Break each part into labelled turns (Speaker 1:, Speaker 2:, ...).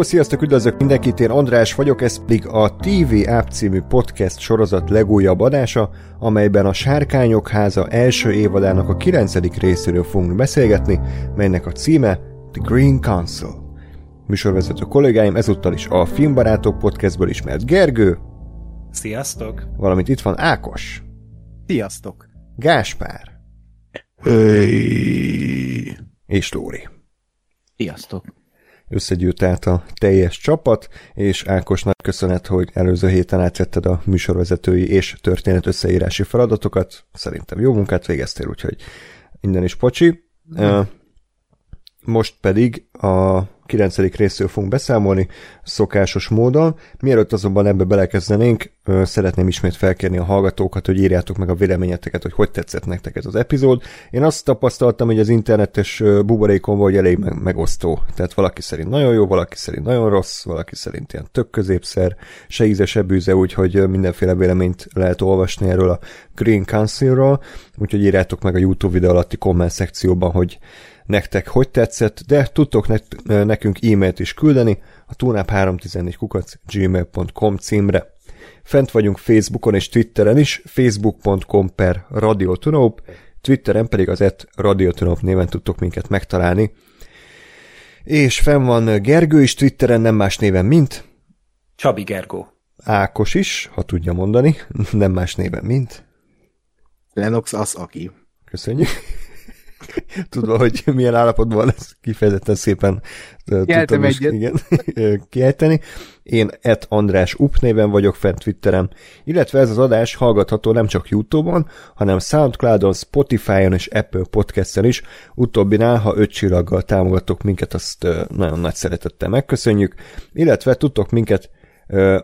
Speaker 1: Hello, sziasztok, üdvözlök mindenkit, én András vagyok, ez pedig a TV App című podcast sorozat legújabb adása, amelyben a Sárkányok háza első évadának a 9. részéről fogunk beszélgetni, melynek a címe The Green Council. Műsorvezető kollégáim ezúttal is a Filmbarátok podcastből ismert Gergő.
Speaker 2: Sziasztok!
Speaker 1: Valamint itt van Ákos.
Speaker 3: Sziasztok!
Speaker 1: Gáspár.
Speaker 4: Hey.
Speaker 1: És Lóri.
Speaker 3: Sziasztok!
Speaker 1: Összegyűlt át a teljes csapat, és Ákos nagy köszönet, hogy előző héten átvetted a műsorvezetői és történet összeírási feladatokat. Szerintem jó munkát végeztél, úgyhogy innen is pocsi. Mm. Most pedig a 9. részről fogunk beszámolni szokásos módon. Mielőtt azonban ebbe belekezdenénk, szeretném ismét felkérni a hallgatókat, hogy írjátok meg a véleményeteket, hogy hogy tetszett nektek ez az epizód. Én azt tapasztaltam, hogy az internetes buborékon vagy elég megosztó. Tehát valaki szerint nagyon jó, valaki szerint nagyon rossz, valaki szerint ilyen tök középszer, se íze, se bűze, úgyhogy mindenféle véleményt lehet olvasni erről a Green Council-ról, úgyhogy írjátok meg a YouTube videó alatti komment szekcióban, hogy nektek hogy tetszett, de tudtok ne- nekünk e-mailt is küldeni a tunap314 kukac gmail.com címre. Fent vagyunk Facebookon és Twitteren is, facebook.com per radiotunop, Twitteren pedig az et radiotunop néven tudtok minket megtalálni. És fenn van Gergő is Twitteren, nem más néven, mint
Speaker 2: Csabi Gergó.
Speaker 1: Ákos is, ha tudja mondani, nem más néven, mint
Speaker 3: Lenox az aki.
Speaker 1: Köszönjük tudva, hogy milyen állapotban lesz kifejezetten szépen
Speaker 3: Kiejtem egyet.
Speaker 1: igen, kiejteni. Én et András Up néven vagyok fent Twitteren, illetve ez az adás hallgatható nem csak Youtube-on, hanem Soundcloud-on, Spotify-on és Apple Podcast-en is. Utóbbinál, ha öt csillaggal támogatok minket, azt nagyon nagy szeretettel megköszönjük, illetve tudtok minket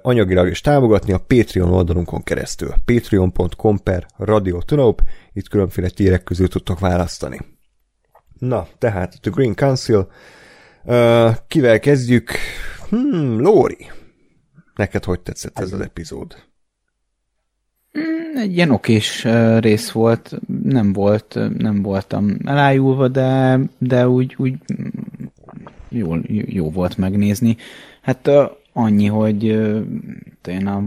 Speaker 1: anyagilag is támogatni a Patreon oldalunkon keresztül. patreon.com per radiotunop, itt különféle tírek közül tudtok választani. Na, tehát The Green Council. Kivel kezdjük? Hmm, Lóri. Neked hogy tetszett ez az epizód?
Speaker 5: Egy ilyen okés rész volt, nem volt, nem voltam elájulva, de, de úgy, úgy jó, jó volt megnézni. Hát annyi, hogy én a,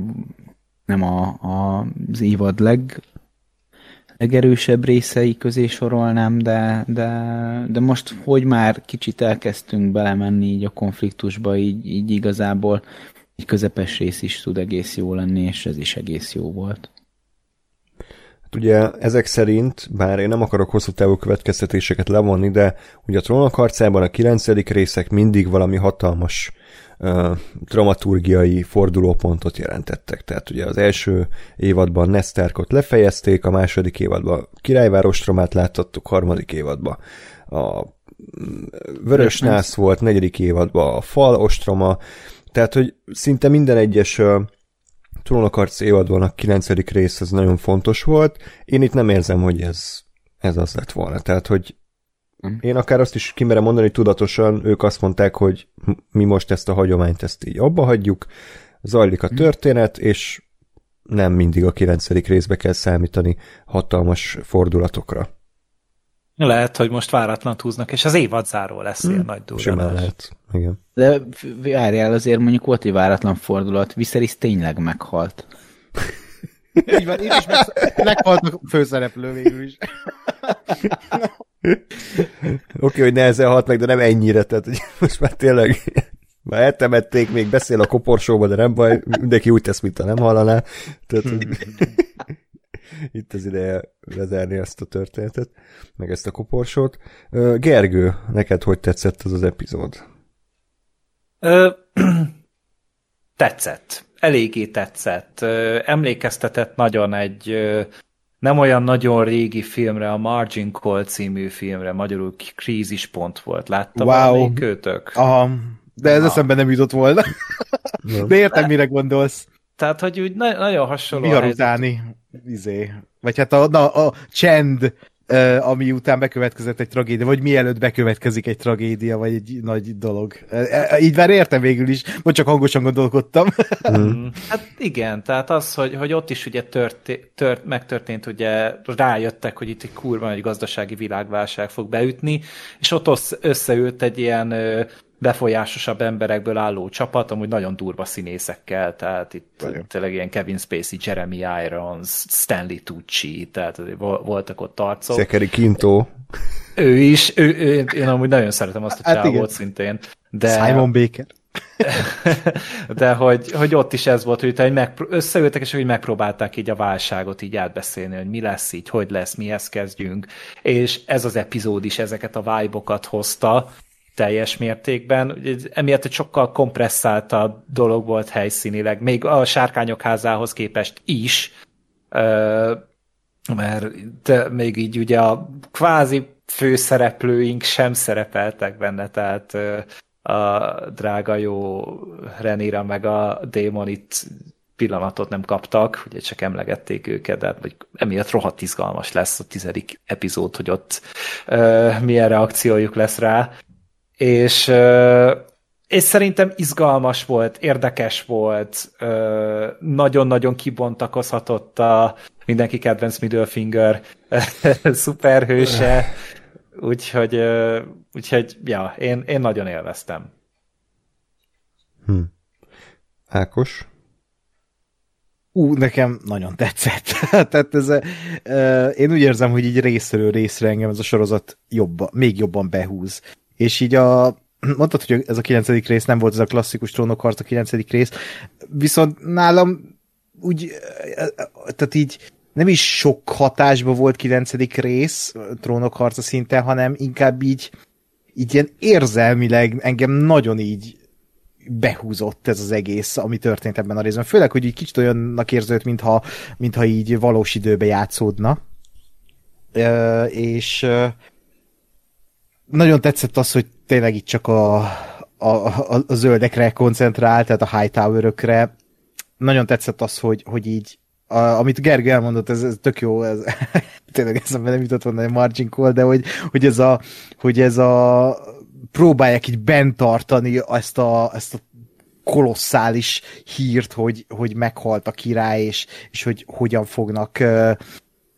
Speaker 5: nem a, a, az évad leg, legerősebb részei közé sorolnám, de, de, de most, hogy már kicsit elkezdtünk belemenni így a konfliktusba, így, így igazából egy közepes rész is tud egész jó lenni, és ez is egész jó volt.
Speaker 1: Hát ugye ezek szerint, bár én nem akarok hosszú távú következtetéseket levonni, de ugye a trónok harcában a kilencedik részek mindig valami hatalmas dramaturgiai fordulópontot jelentettek. Tehát ugye az első évadban Nesztárkot lefejezték, a második évadban királyvárostromát láttattuk, harmadik évadban a Vörös Nász volt, negyedik évadban a Fal ostroma, tehát hogy szinte minden egyes trónokarc évadban a kilencedik rész az nagyon fontos volt. Én itt nem érzem, hogy ez, ez az lett volna. Tehát, hogy Mm. Én akár azt is kimerem mondani, hogy tudatosan ők azt mondták, hogy mi most ezt a hagyományt ezt így abba hagyjuk, zajlik a mm. történet, és nem mindig a kilencedik részbe kell számítani hatalmas fordulatokra.
Speaker 2: Lehet, hogy most váratlan húznak, és az évad záró lesz hmm. ilyen nagy durranás.
Speaker 1: lehet, igen.
Speaker 5: De várjál, azért mondjuk volt egy váratlan fordulat, Viserys tényleg meghalt.
Speaker 3: Így van, így is meghalt a főszereplő végül is.
Speaker 1: Oké, okay, hogy nehezen halt meg, de nem ennyire, tehát hogy most már tényleg már eltemették, még beszél a koporsóba, de nem baj, mindenki úgy tesz, mint a nem hallaná. Tehát, hogy itt az ideje lezárni ezt a történetet, meg ezt a koporsót. Gergő, neked hogy tetszett ez az epizód?
Speaker 2: Ö, tetszett. Eléggé tetszett. Emlékeztetett nagyon egy nem olyan nagyon régi filmre, a Margin Call című filmre, magyarul krízispont volt. Látta wow.
Speaker 3: Aha, de ez Na. eszembe nem jutott volna. de értem, mire gondolsz.
Speaker 2: Tehát, hogy úgy na- nagyon hasonló.
Speaker 3: Vihar utáni, izé. Vagy hát a, na, a csend ami után bekövetkezett egy tragédia, vagy mielőtt bekövetkezik egy tragédia, vagy egy nagy dolog. Így már értem végül is, vagy csak hangosan gondolkodtam.
Speaker 2: Mm. Hát igen, tehát az, hogy, hogy ott is ugye tört, tört, megtörtént, ugye rájöttek, hogy itt egy kurva egy gazdasági világválság fog beütni, és ott összeült egy ilyen befolyásosabb emberekből álló csapat, amúgy nagyon durva színészekkel, tehát itt Nagyon. tényleg ilyen Kevin Spacey, Jeremy Irons, Stanley Tucci, tehát voltak ott arcok.
Speaker 1: Szekeri Kinto.
Speaker 2: Ő is, ő, ő, én amúgy nagyon szeretem azt a hát csávót szintén.
Speaker 3: De... Simon Baker.
Speaker 2: De hogy, hogy ott is ez volt, hogy egy megpró- összeültek, és hogy megpróbálták így a válságot így átbeszélni, hogy mi lesz így, hogy lesz, mihez kezdjünk, és ez az epizód is ezeket a vibe hozta teljes mértékben. Emiatt egy sokkal kompresszáltabb dolog volt helyszínileg, még a sárkányok házához képest is, mert még így ugye a kvázi főszereplőink sem szerepeltek benne, tehát a drága jó Renira meg a Démon itt pillanatot nem kaptak, ugye csak emlegették őket, de vagy emiatt rohadt izgalmas lesz a tizedik epizód, hogy ott uh, milyen reakciójuk lesz rá. És, és szerintem izgalmas volt, érdekes volt, nagyon-nagyon kibontakozhatott a mindenki kedvenc Middlefinger szuperhőse, úgyhogy, úgyhogy ja, én, én nagyon élveztem.
Speaker 1: Hm. Ákos?
Speaker 3: Ú, nekem nagyon tetszett. Tehát ez, uh, én úgy érzem, hogy így részről részre engem ez a sorozat jobban, még jobban behúz. És így a, mondtad, hogy ez a kilencedik rész nem volt ez a klasszikus trónokharc a kilencedik rész, viszont nálam úgy, tehát így nem is sok hatásba volt kilencedik rész trónokharca szinten, hanem inkább így, így ilyen érzelmileg engem nagyon így behúzott ez az egész, ami történt ebben a részben. Főleg, hogy így kicsit olyannak érződött, mintha, mintha így valós időbe játszódna. E, és e, nagyon tetszett az, hogy tényleg itt csak a, a, a, a zöldekre koncentrál, tehát a high tower Nagyon tetszett az, hogy, hogy így a, amit Gergő elmondott, ez, ez tök jó, ez, tényleg eszembe nem jutott volna egy margin call, de hogy, hogy ez a, hogy ez a próbálják így bent tartani ezt a, ezt a kolosszális hírt, hogy, hogy meghalt a király, és, és hogy hogyan fognak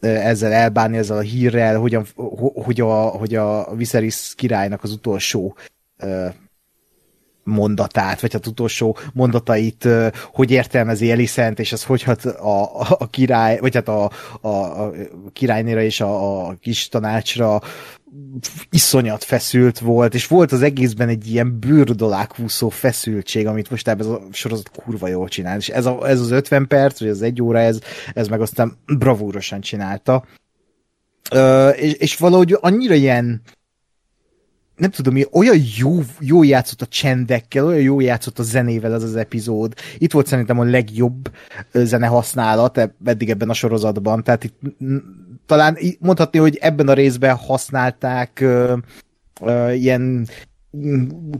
Speaker 3: ezzel elbánni, ezzel a hírrel, hogyan, hogy a, hogy a Viserys királynak az utolsó mondatát, vagy hát utolsó mondatait hogy értelmezi Elisent, és ez hogy hat a, a, a király, vagy hát a, a, a királynéra és a, a kis tanácsra iszonyat feszült volt, és volt az egészben egy ilyen bőrdolák húszó feszültség, amit most ebben a sorozat kurva jól csinál, és ez, a, ez az 50 perc, vagy az egy óra, ez, ez meg aztán bravúrosan csinálta. Uh, és, és valahogy annyira ilyen nem tudom, olyan jó, jó játszott a csendekkel, olyan jó játszott a zenével ez az epizód. Itt volt szerintem a legjobb zene használat eddig ebben a sorozatban, tehát itt talán mondhatni, hogy ebben a részben használták uh, uh, ilyen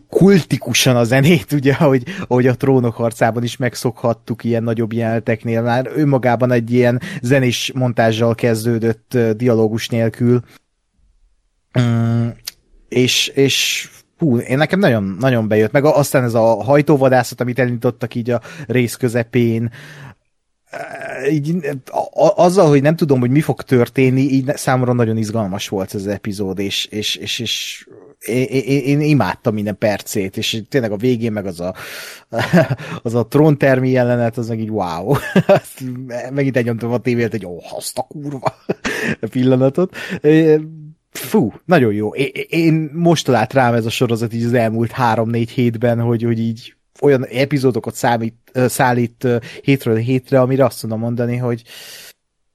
Speaker 3: kultikusan a zenét, ugye, ahogy, ahogy a trónok harcában is megszokhattuk ilyen nagyobb jeleneteknél, már önmagában egy ilyen zenés montázsal kezdődött dialógus nélkül. Mm, és, és hú, én nekem nagyon, nagyon bejött, meg aztán ez a hajtóvadászat, amit elindítottak így a rész közepén, így, azzal, hogy nem tudom, hogy mi fog történni, így számomra nagyon izgalmas volt ez az epizód, és, és, és, és én, én, én imádtam minden percét, és tényleg a végén meg az a, az a tróntermi jelenet, az meg így wow. Megint elnyomtam a tévét, hogy ó, oh, azt a kurva pillanatot fú, nagyon jó. Én most talált rám ez a sorozat így az elmúlt három-négy hétben, hogy, hogy így olyan epizódokat számít, szállít hétről hétre, amire azt tudom mondani, hogy,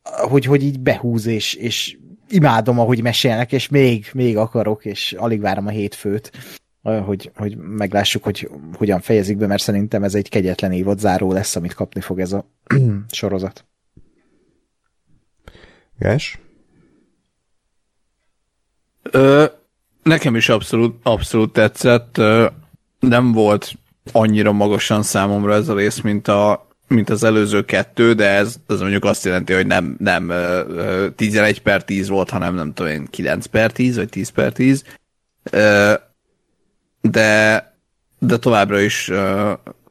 Speaker 3: hogy, hogy így behúz, és, és imádom, ahogy mesélnek, és még, még akarok, és alig várom a hétfőt, hogy, hogy meglássuk, hogy hogyan fejezik be, mert szerintem ez egy kegyetlen évad záró lesz, amit kapni fog ez a sorozat.
Speaker 1: Gás?
Speaker 4: Ö, nekem is abszolút, abszolút tetszett. Ö, nem volt annyira magasan számomra ez a rész, mint, a, mint az előző kettő, de ez, ez mondjuk azt jelenti, hogy nem, nem ö, 11 per 10 volt, hanem nem tudom én 9 per 10, vagy 10 per 10. Ö, de, de továbbra is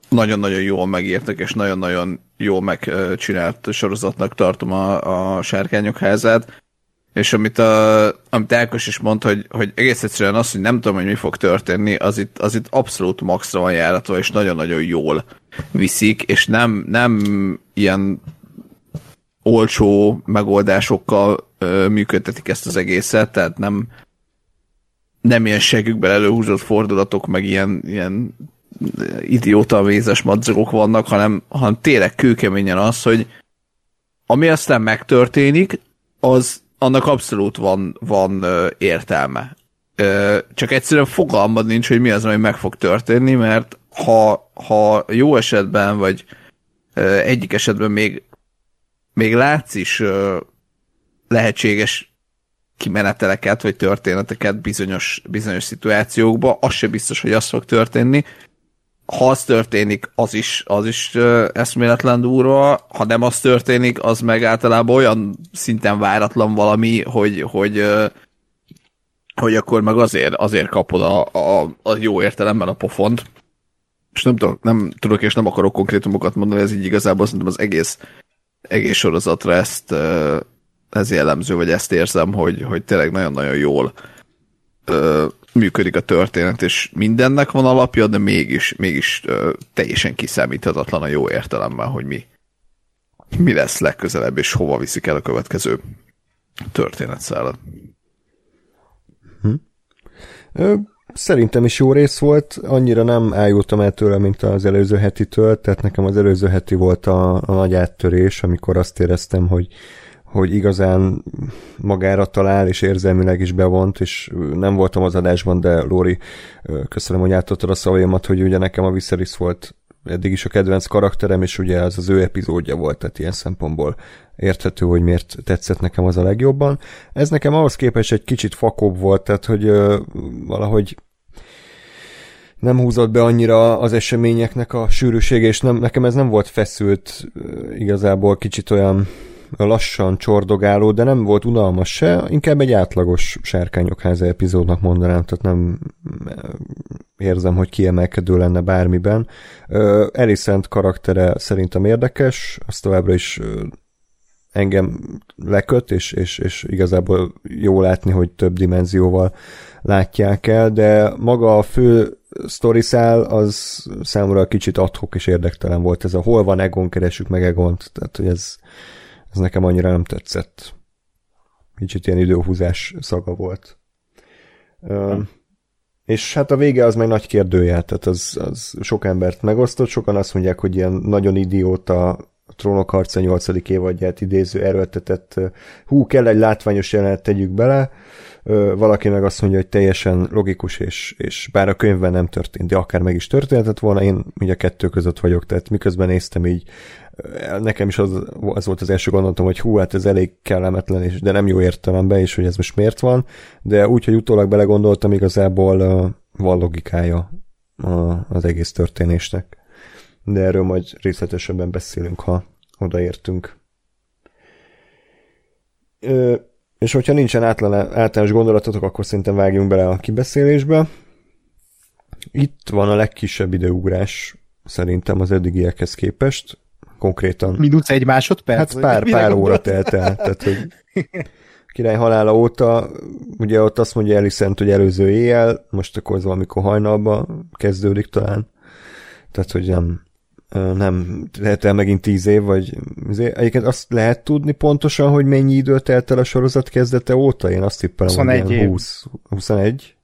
Speaker 4: nagyon-nagyon jól megírtak, és nagyon-nagyon jól megcsinált sorozatnak tartom a, a Sárkányok házát és amit, a, amit Ákos is mondta, hogy, hogy egész egyszerűen az, hogy nem tudom, hogy mi fog történni, az itt, az itt abszolút maxra van járatva, és nagyon-nagyon jól viszik, és nem, nem ilyen olcsó megoldásokkal ö, működtetik ezt az egészet, tehát nem, nem ilyen segükben előhúzott fordulatok, meg ilyen, ilyen idióta mézes madzagok vannak, hanem, hanem tényleg kőkeményen az, hogy ami aztán megtörténik, az annak abszolút van, van értelme. Csak egyszerűen fogalmad nincs, hogy mi az, ami meg fog történni, mert ha, ha jó esetben, vagy egyik esetben még, még látsz is lehetséges kimeneteleket, vagy történeteket bizonyos, bizonyos szituációkba, az se biztos, hogy az fog történni. Ha az történik, az is, az is uh, eszméletlen durva, ha nem az történik, az meg általában olyan szinten váratlan valami, hogy, hogy, uh, hogy akkor meg azért, azért kapod a, a, a jó értelemben a pofont. És nem tudok, nem tudok és nem akarok konkrétumokat mondani, ez így igazából szerintem az egész, egész sorozatra ezt, uh, ez jellemző, vagy ezt érzem, hogy, hogy tényleg nagyon-nagyon jól működik a történet, és mindennek van alapja, de mégis, mégis ö, teljesen kiszámíthatatlan a jó értelemben, hogy mi, mi lesz legközelebb, és hova viszik el a következő történetszállat.
Speaker 1: Hm. Szerintem is jó rész volt, annyira nem ájultam el tőle, mint az előző hetitől, tehát nekem az előző heti volt a, a nagy áttörés, amikor azt éreztem, hogy hogy igazán magára talál, és érzelmileg is bevont, és nem voltam az adásban, de Lóri, köszönöm, hogy átadtad a szavaimat, hogy ugye nekem a Viserys volt eddig is a kedvenc karakterem, és ugye ez az ő epizódja volt, tehát ilyen szempontból érthető, hogy miért tetszett nekem az a legjobban. Ez nekem ahhoz képest egy kicsit fakóbb volt, tehát hogy ö, valahogy nem húzott be annyira az eseményeknek a sűrűsége, és nem, nekem ez nem volt feszült, igazából kicsit olyan lassan csordogáló, de nem volt unalmas se, inkább egy átlagos sárkányokháza epizódnak mondanám, tehát nem eh, érzem, hogy kiemelkedő lenne bármiben. Elisent karaktere szerintem érdekes, azt továbbra is engem leköt, és, és, és igazából jó látni, hogy több dimenzióval látják el, de maga a fő szál az számomra kicsit adhok és érdektelen volt. Ez a hol van Egon, keresük meg Egont, tehát hogy ez, ez nekem annyira nem tetszett. Kicsit ilyen időhúzás szaga volt. Ö, és hát a vége az meg nagy kérdőjel, tehát az, az sok embert megosztott, sokan azt mondják, hogy ilyen nagyon idióta trónok harca 8. évadját idéző erőltetett hú, kell egy látványos jelenet, tegyük bele, valaki meg azt mondja, hogy teljesen logikus, és, és bár a könyvben nem történt, de akár meg is történhetett volna, én ugye a kettő között vagyok, tehát miközben néztem így nekem is az, az volt az első gondolatom, hogy hú, hát ez elég kellemetlen, és, de nem jó értelemben, és hogy ez most miért van, de úgy, hogy utólag belegondoltam, igazából uh, van logikája a, az egész történésnek. De erről majd részletesebben beszélünk, ha odaértünk. És hogyha nincsen általános gondolatotok, akkor szerintem vágjunk bele a kibeszélésbe. Itt van a legkisebb időugrás szerintem az eddigiekhez képest konkrétan.
Speaker 3: Minusz egy másodperc?
Speaker 1: Hát pár, pár óra telt el, tehát hogy király halála óta, ugye ott azt mondja Elisent, hogy előző éjjel, most akkor az valamikor hajnalban kezdődik talán, tehát hogy nem, nem lehet el megint tíz év, vagy egyébként azt lehet tudni pontosan, hogy mennyi idő telt el a sorozat kezdete óta? Én azt tippelem, 21 hogy 20, 21?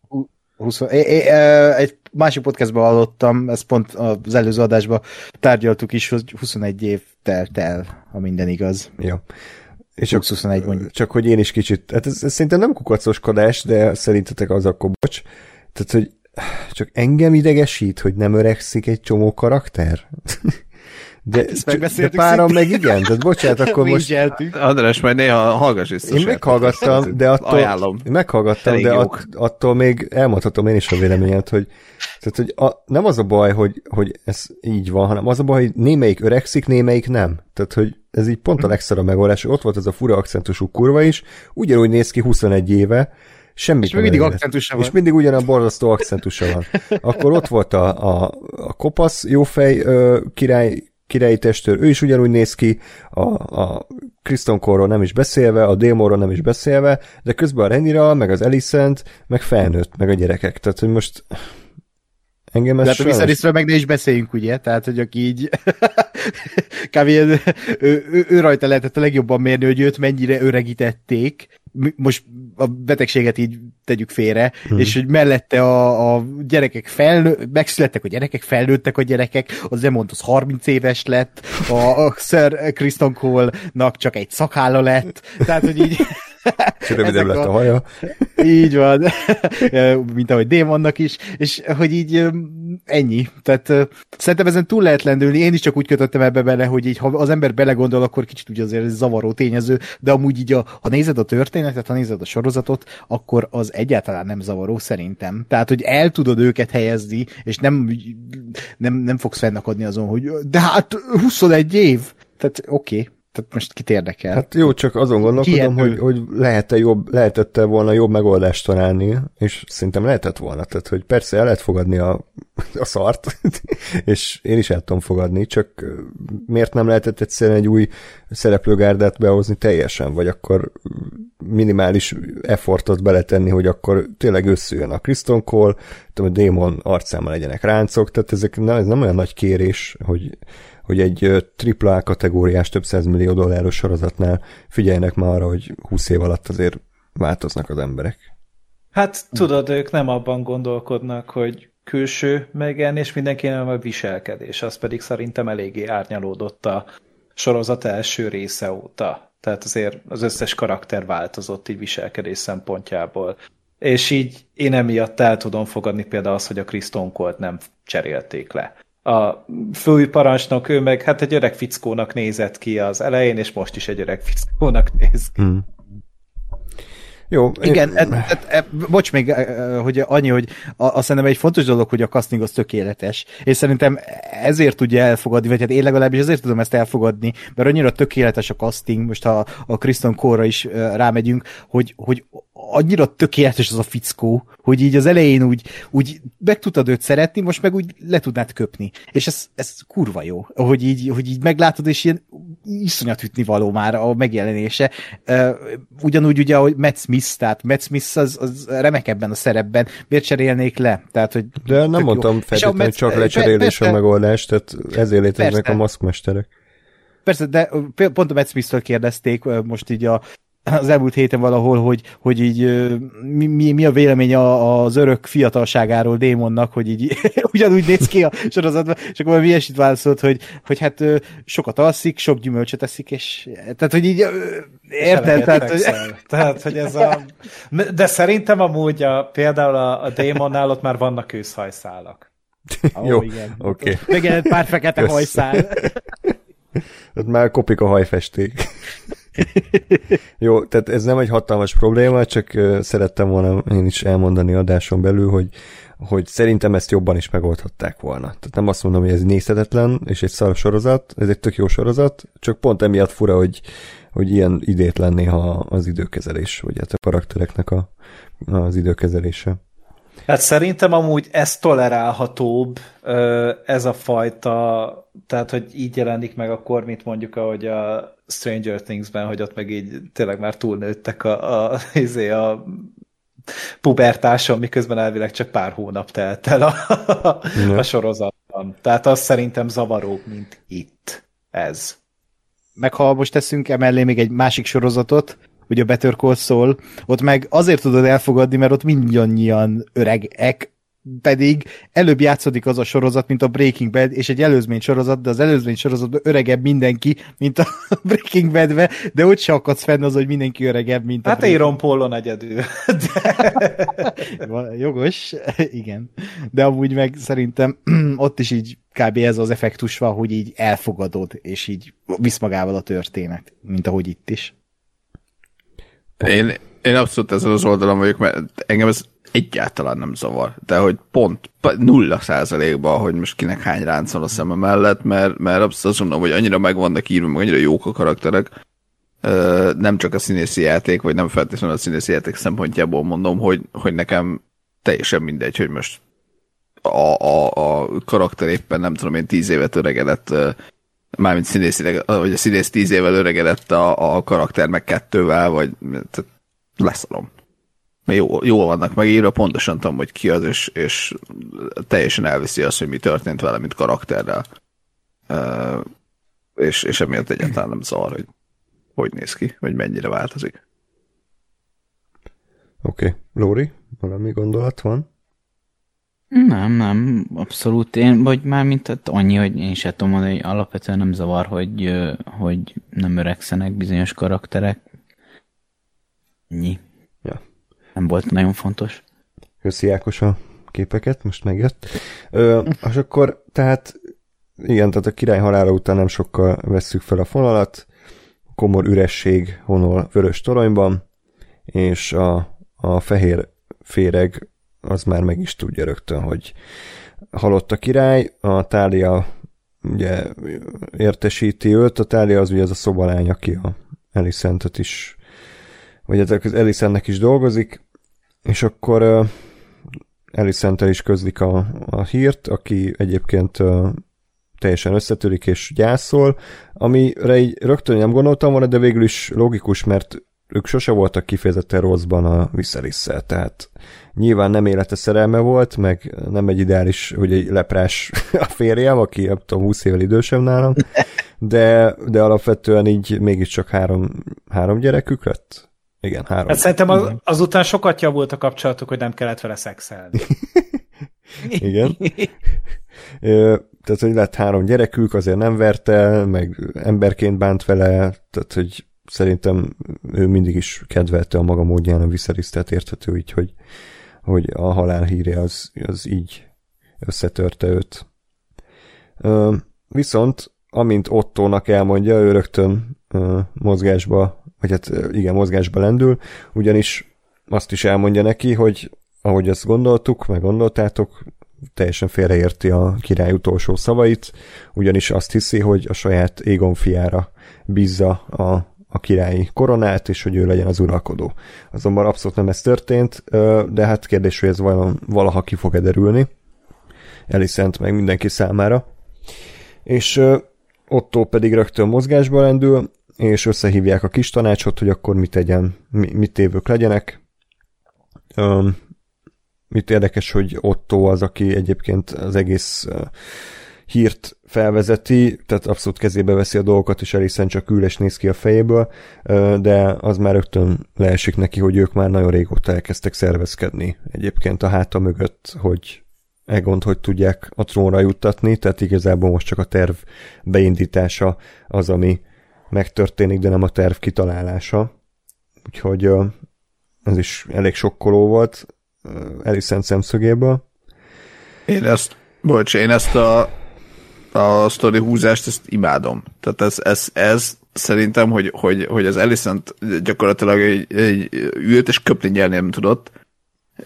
Speaker 3: 20, é, é, egy másik podcastban hallottam, ezt pont az előző adásban tárgyaltuk is, hogy 21 év telt el, ha minden igaz.
Speaker 1: Ja.
Speaker 3: És csak, 21 mondjuk.
Speaker 1: Csak hogy én is kicsit, hát ez, ez szerintem nem kukacoskodás, de szerintetek az akkor bocs. Tehát, hogy csak engem idegesít, hogy nem öregszik egy csomó karakter. De, de páran meg igen, tehát bocsánat, akkor most...
Speaker 4: András, majd néha hallgass vissza.
Speaker 1: Én meghallgattam, de attól... Ajánlom. Meghallgattam, de att, attól még elmondhatom én is a véleményet, hogy, tehát, hogy a, nem az a baj, hogy, hogy ez így van, hanem az a baj, hogy némelyik öregszik, némelyik nem. Tehát, hogy ez így pont a legszarabb megoldás. Ott volt ez a fura akcentusú kurva is, ugyanúgy néz ki 21 éve, Semmit
Speaker 3: és még mindig akcentusa van.
Speaker 1: És mindig ugyanaz borzasztó akcentusa van. Akkor ott volt a, a, a kopasz jófej ö, király királyi testőr, ő is ugyanúgy néz ki, a, a Kristen Cole-ról nem is beszélve, a Démonról nem is beszélve, de közben a Renira, meg az Alicent, meg felnőtt, meg a gyerekek. Tehát, hogy most
Speaker 3: Engem ez De hát a meg ne is beszéljünk, ugye? Tehát, hogy aki így kb. ő, ő, ő, rajta lehetett a legjobban mérni, hogy őt mennyire öregítették. Most a betegséget így tegyük félre, hmm. és hogy mellette a, a gyerekek fel, megszülettek a gyerekek, felnőttek a gyerekek, az Emont az 30 éves lett, a, a Sir Kristen Cole-nak csak egy szakálla lett, tehát, hogy így
Speaker 1: rövidebb lett a, a haja.
Speaker 3: Így van, mint ahogy Démonnak is, és hogy így ennyi. Tehát szerintem ezen túl lehet lendülni, én is csak úgy kötöttem ebbe bele, hogy így, ha az ember belegondol, akkor kicsit ugye azért ez zavaró tényező, de amúgy így, a, ha nézed a történetet, ha nézed a sorozatot, akkor az egyáltalán nem zavaró szerintem. Tehát, hogy el tudod őket helyezni, és nem, nem, nem fogsz fennakadni azon, hogy de hát 21 év! Tehát oké, okay tehát most kit érdekel?
Speaker 1: Hát jó, csak azon gondolkodom, hogy, hogy lehet-e jobb, lehetette volna jobb megoldást találni, és szerintem lehetett volna. Tehát, hogy persze el lehet fogadni a, a szart, és én is el tudom fogadni, csak miért nem lehetett egyszerűen egy új szereplőgárdát behozni teljesen, vagy akkor minimális effortot beletenni, hogy akkor tényleg összüljön a Kristen Cole, tudom, a démon arcámmal legyenek ráncok, tehát ezek, ez nem olyan nagy kérés, hogy hogy egy AAA kategóriás több millió dolláros sorozatnál figyeljenek már arra, hogy 20 év alatt azért változnak az emberek.
Speaker 2: Hát tudod, ők nem abban gondolkodnak, hogy külső megjelenés, mindenkinek a viselkedés, az pedig szerintem eléggé árnyalódott a sorozat első része óta. Tehát azért az összes karakter változott így viselkedés szempontjából. És így én emiatt el tudom fogadni például azt, hogy a Colt nem cserélték le a főparancsnok, ő meg hát egy öreg fickónak nézett ki az elején, és most is egy öreg fickónak néz ki. Hmm.
Speaker 3: Jó. Igen, én... e, e, e, bocs még, e, hogy annyi, hogy azt szerintem egy fontos dolog, hogy a casting az tökéletes, és szerintem ezért tudja elfogadni, vagy hát én legalábbis ezért tudom ezt elfogadni, mert annyira tökéletes a casting, most ha a Kristen Kóra is rámegyünk, hogy, hogy annyira tökéletes az a fickó, hogy így az elején úgy, úgy meg tudtad őt szeretni, most meg úgy le tudnád köpni. És ez, ez kurva jó, hogy így, hogy így meglátod, és ilyen iszonyat ütni való már a megjelenése. ugyanúgy ugye, hogy Matt Smith, tehát Matt Smith az, az remek ebben a szerepben, miért cserélnék le? Tehát, hogy
Speaker 1: De nem mondtam feltétlenül, hogy csak lecserélés persze, a megoldás, tehát ezért léteznek persze. a maszkmesterek.
Speaker 3: Persze, de pont a Matt Smith-től kérdezték most így a az elmúlt héten valahol, hogy, hogy így mi, mi, mi a vélemény az örök fiatalságáról démonnak, hogy így ugyanúgy néz ki a sorozatban, és akkor valami ilyesmit válaszolt, hogy, hogy hát sokat alszik, sok gyümölcsöt eszik, és tehát, hogy így érted? Tehát, hogy...
Speaker 2: tehát, hogy ez a... De szerintem amúgy a, például a, a démonnál ott már vannak őszhajszálak.
Speaker 1: Oh, Jó, oké. Okay.
Speaker 3: Megjelent pár fekete Kösz. hajszál.
Speaker 1: ott már kopik a hajfesték. Jó, tehát ez nem egy hatalmas probléma, csak szerettem volna én is elmondani adáson belül, hogy, hogy szerintem ezt jobban is megoldhatták volna. Tehát nem azt mondom, hogy ez nézhetetlen, és egy szar sorozat, ez egy tök jó sorozat, csak pont emiatt fura, hogy, hogy ilyen idétlen néha az időkezelés, vagy hát a karaktereknek a, az időkezelése.
Speaker 2: Hát szerintem amúgy ez tolerálhatóbb, ez a fajta, tehát hogy így jelenik meg akkor, mint mondjuk ahogy a Stranger Things-ben, hogy ott meg így tényleg már túlnőttek a, a, izé, a pubertáson, miközben elvileg csak pár hónap telt el a, a, a sorozatban. Tehát az szerintem zavaróbb, mint itt ez.
Speaker 3: Meg ha most teszünk emellé még egy másik sorozatot, hogy a Better Call Saul, ott meg azért tudod elfogadni, mert ott mindannyian öregek, pedig előbb játszódik az a sorozat, mint a Breaking Bad, és egy előzmény sorozat, de az előzmény sorozatban öregebb mindenki, mint a Breaking Bad-be, de ott se akadsz fenn az, hogy mindenki öregebb, mint
Speaker 2: hát a Hát Aaron Paulon egyedül.
Speaker 3: De... Jogos, igen. De amúgy meg szerintem ott is így kb. ez az effektus van, hogy így elfogadod, és így visz magával a történet, mint ahogy itt is.
Speaker 4: Én, én abszolút ezen az oldalon vagyok, mert engem ez egyáltalán nem zavar, de hogy pont nulla százalékban, hogy most kinek hány ránc van a szeme mellett, mert, mert abszolút azt mondom, hogy annyira meg vannak írva, meg annyira jók a karakterek, nem csak a színészi játék, vagy nem feltétlenül a színészi játék szempontjából mondom, hogy, hogy nekem teljesen mindegy, hogy most a, a, a karakter éppen nem tudom én tíz évet öregedett mármint színészileg, vagy a színész tíz évvel öregedett a, a karakter meg kettővel, vagy leszarom. Jó, jól vannak megírva, pontosan tudom, hogy ki az, és, és teljesen elviszi azt, hogy mi történt vele, mint karakterrel. Uh, és, és emiatt egyáltalán nem zavar, hogy hogy néz ki, vagy mennyire változik.
Speaker 1: Oké. Okay. Lóri, valami gondolat van?
Speaker 5: Nem, nem, abszolút én, vagy már mint tehát annyi, hogy én se tudom mondani, hogy alapvetően nem zavar, hogy, hogy nem öregszenek bizonyos karakterek. Ennyi.
Speaker 1: Ja.
Speaker 5: Nem volt nagyon fontos.
Speaker 1: Köszi Ákos a képeket, most megjött. Ö, és akkor, tehát igen, tehát a király halála után nem sokkal vesszük fel a fonalat, komor üresség honol vörös toronyban, és a, a fehér féreg az már meg is tudja rögtön, hogy halott a király, a Tália ugye értesíti őt, a Tália az ugye az a szobalány, aki a Elisentet is, vagy ezek az Elisennek is dolgozik, és akkor Elisentel is közlik a, a hírt, aki egyébként teljesen összetörik és gyászol, amire így rögtön nem gondoltam volna, de végül is logikus, mert ők sose voltak kifejezetten rosszban a Viserisszel, tehát nyilván nem élete szerelme volt, meg nem egy ideális, hogy egy leprás a férjem, aki nem tudom, 20 évvel idősebb nálam, de, de alapvetően így mégiscsak három, három gyerekük lett. Igen, három.
Speaker 2: Hát szerintem az, azután sokat javult a kapcsolatuk, hogy nem kellett vele szexelni.
Speaker 1: Igen. tehát, hogy lett három gyerekük, azért nem verte, meg emberként bánt vele, tehát, hogy szerintem ő mindig is kedvelte a maga módján a Viserys, érthető így, hogy, hogy a halál híre az, az így összetörte őt. Ö, viszont, amint Ottónak elmondja, ő rögtön ö, mozgásba, vagy hát igen, mozgásba lendül, ugyanis azt is elmondja neki, hogy ahogy azt gondoltuk, meg gondoltátok, teljesen félreérti a király utolsó szavait, ugyanis azt hiszi, hogy a saját Égon fiára bízza a a királyi koronát, és hogy ő legyen az uralkodó. Azonban abszolút nem ez történt, de hát kérdés, hogy ez valaha ki fog-e. Elisent meg mindenki számára. És Otto pedig rögtön mozgásba lendül, és összehívják a kis tanácsot, hogy akkor mit tegyen, mit tévők legyenek. Mit érdekes, hogy Otto az, aki egyébként az egész hírt felvezeti, tehát abszolút kezébe veszi a dolgokat, és Alicent csak ül néz ki a fejéből, de az már rögtön leesik neki, hogy ők már nagyon régóta elkezdtek szervezkedni egyébként a háta mögött, hogy Egont hogy tudják a trónra juttatni, tehát igazából most csak a terv beindítása az, ami megtörténik, de nem a terv kitalálása. Úgyhogy ez is elég sokkoló volt Alicent szemszögéből.
Speaker 4: Én ezt, bocs, én ezt a a sztori húzást, ezt imádom. Tehát ez, ez, ez szerintem, hogy, hogy, hogy az Alicent gyakorlatilag egy, egy ült és köpni nyelni nem tudott,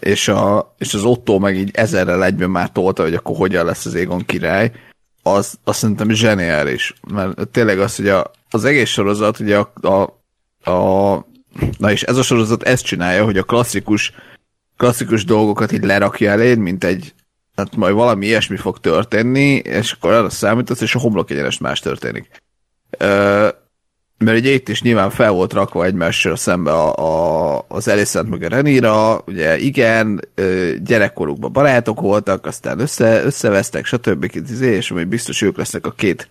Speaker 4: és, a, és az Otto meg így ezerrel egyben már tolta, hogy akkor hogyan lesz az Égon király, az, az szerintem zseniális. Mert tényleg az, hogy a, az egész sorozat, ugye a, a, a na és ez a sorozat ezt csinálja, hogy a klasszikus klasszikus dolgokat így lerakja eléd, mint egy, tehát majd valami ilyesmi fog történni, és akkor arra számítasz, és a homlok egyenest más történik. Ö, mert ugye itt is nyilván fel volt rakva egymással szembe a, a, az Elisant meg a Renira, ugye igen, gyerekkorukban barátok voltak, aztán össze, összevesztek, stb. és hogy biztos ők lesznek a két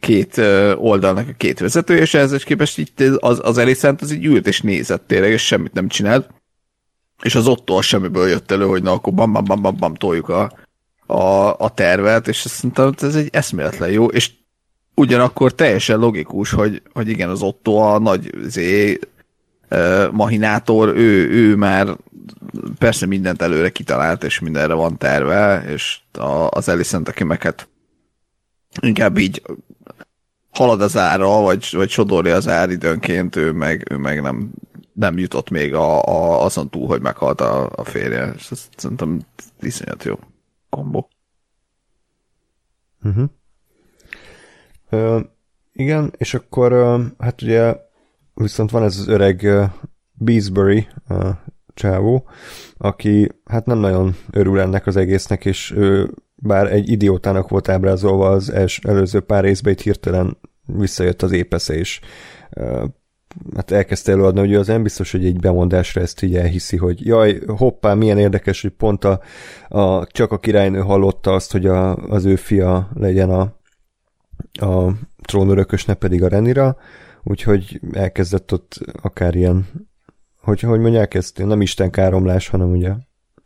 Speaker 4: két oldalnak a két vezető, és ehhez képest így az, az Elisant az így ült és nézett tényleg, és semmit nem csinált és az Otto a semmiből jött elő, hogy na akkor bam, bam, bam, bam, bam toljuk a, a, a tervet, és mondtam, ez egy eszméletlen jó, és ugyanakkor teljesen logikus, hogy, hogy igen, az Otto a nagy zé, mahinátor, ő, ő már persze mindent előre kitalált, és mindenre van terve, és a, az Elisent, aki meg hát inkább így halad az ára, vagy, vagy sodorja az ár időnként, ő meg, ő meg nem nem jutott még a, a, azon túl, hogy meghalt a, a férje. És ez szerintem iszonyat jó kombó.
Speaker 1: Uh-huh. Uh, igen, és akkor uh, hát ugye viszont van ez az öreg uh, Beesbury uh, csávó, aki hát nem nagyon örül ennek az egésznek, és ő bár egy idiótának volt ábrázolva az els, előző pár részben, itt hirtelen visszajött az épesze, és hát elkezdte előadni, hogy az nem biztos, hogy egy bemondásra ezt így elhiszi, hogy jaj, hoppá, milyen érdekes, hogy pont a, a csak a királynő hallotta azt, hogy a, az ő fia legyen a, a trónörökös, ne pedig a Renira, úgyhogy elkezdett ott akár ilyen, hogy, hogy mondják ezt, nem Isten káromlás, hanem ugye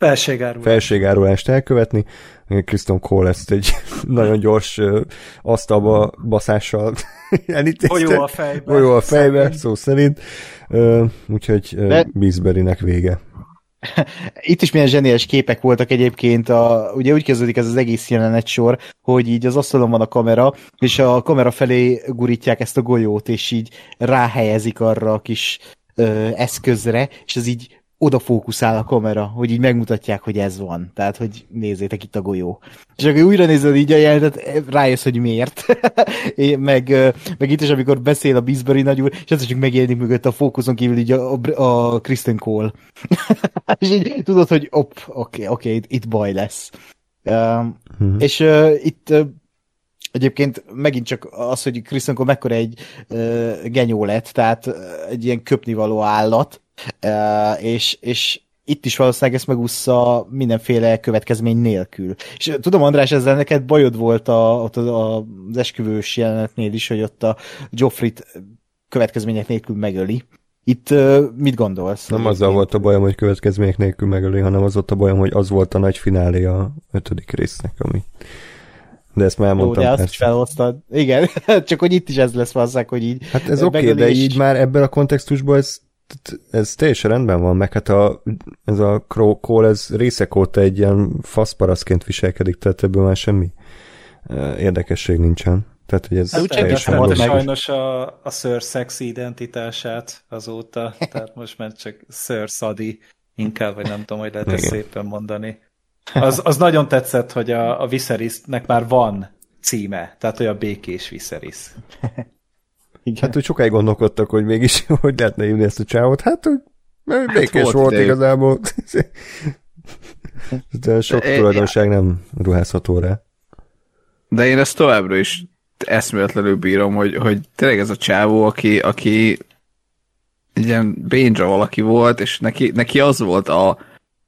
Speaker 2: Felségárulás.
Speaker 1: Felségárulást elkövetni. Kristen Cole ezt egy nagyon gyors asztalba baszással
Speaker 2: elítézte. A fejbe.
Speaker 1: Bolyó a fejbe, szerint. szó szerint. Úgyhogy De... Bisberrynek vége.
Speaker 3: Itt is milyen zseniális képek voltak egyébként, a, ugye úgy kezdődik ez az egész jelenet sor, hogy így az asztalon van a kamera, és a kamera felé gurítják ezt a golyót, és így ráhelyezik arra a kis ö, eszközre, és ez így odafókuszál a kamera, hogy így megmutatják, hogy ez van. Tehát, hogy nézzétek itt a golyó. És akkor újra nézed így a jelenetet, rájössz, hogy miért. meg, meg itt is, amikor beszél a Bisbury nagyúr, és ez csak megjelenik mögött a fókuszon kívül így a, a, a Kristen Cole. és így tudod, hogy op, oké, okay, oké, okay, itt, itt baj lesz. Uh, hmm. És uh, itt uh, Egyébként megint csak az, hogy Kristen Cole mekkora egy uh, genyó lett, tehát egy ilyen köpnivaló állat, és, és itt is valószínűleg ezt megúszza mindenféle következmény nélkül. És tudom, András, ezzel neked bajod volt a, ott a, az esküvős jelenetnél is, hogy ott a Joffrit következmények nélkül megöli. Itt mit gondolsz?
Speaker 1: Nem azzal volt a bajom, hogy következmények nélkül megöli, hanem az ott a bajom, hogy az volt a nagy finálé a ötödik résznek, ami... De ezt már elmondtam.
Speaker 3: Jó, de azt is felhoztad. Igen, csak hogy itt is ez lesz valószínűleg, hogy így...
Speaker 1: Hát ez oké, okay, de így már ebben a kontextusban ez ez teljesen rendben van, meg hát a, ez a Cole, ez részek óta egy ilyen faszparaszként viselkedik, tehát ebből már semmi érdekesség nincsen. Tehát, hogy ez hát,
Speaker 2: teljesen volt sajnos a, a Sir Sexy identitását azóta, tehát most már csak Sir Sadi inkább, vagy nem tudom, hogy lehet ezt szépen mondani. Az, az nagyon tetszett, hogy a, a Viserysnek már van címe, tehát hogy a békés Viserys.
Speaker 1: Igen. Hát, hogy sokáig gondolkodtak, hogy mégis hogy lehetne hívni ezt a csávot. Hát, hogy hát békés volt, volt igazából. De sok de tulajdonság nem ruházható rá.
Speaker 4: De én ezt továbbra is eszméletlenül bírom, hogy, hogy tényleg ez a csávó, aki, aki egy ilyen bénzsa valaki volt, és neki, neki az volt a,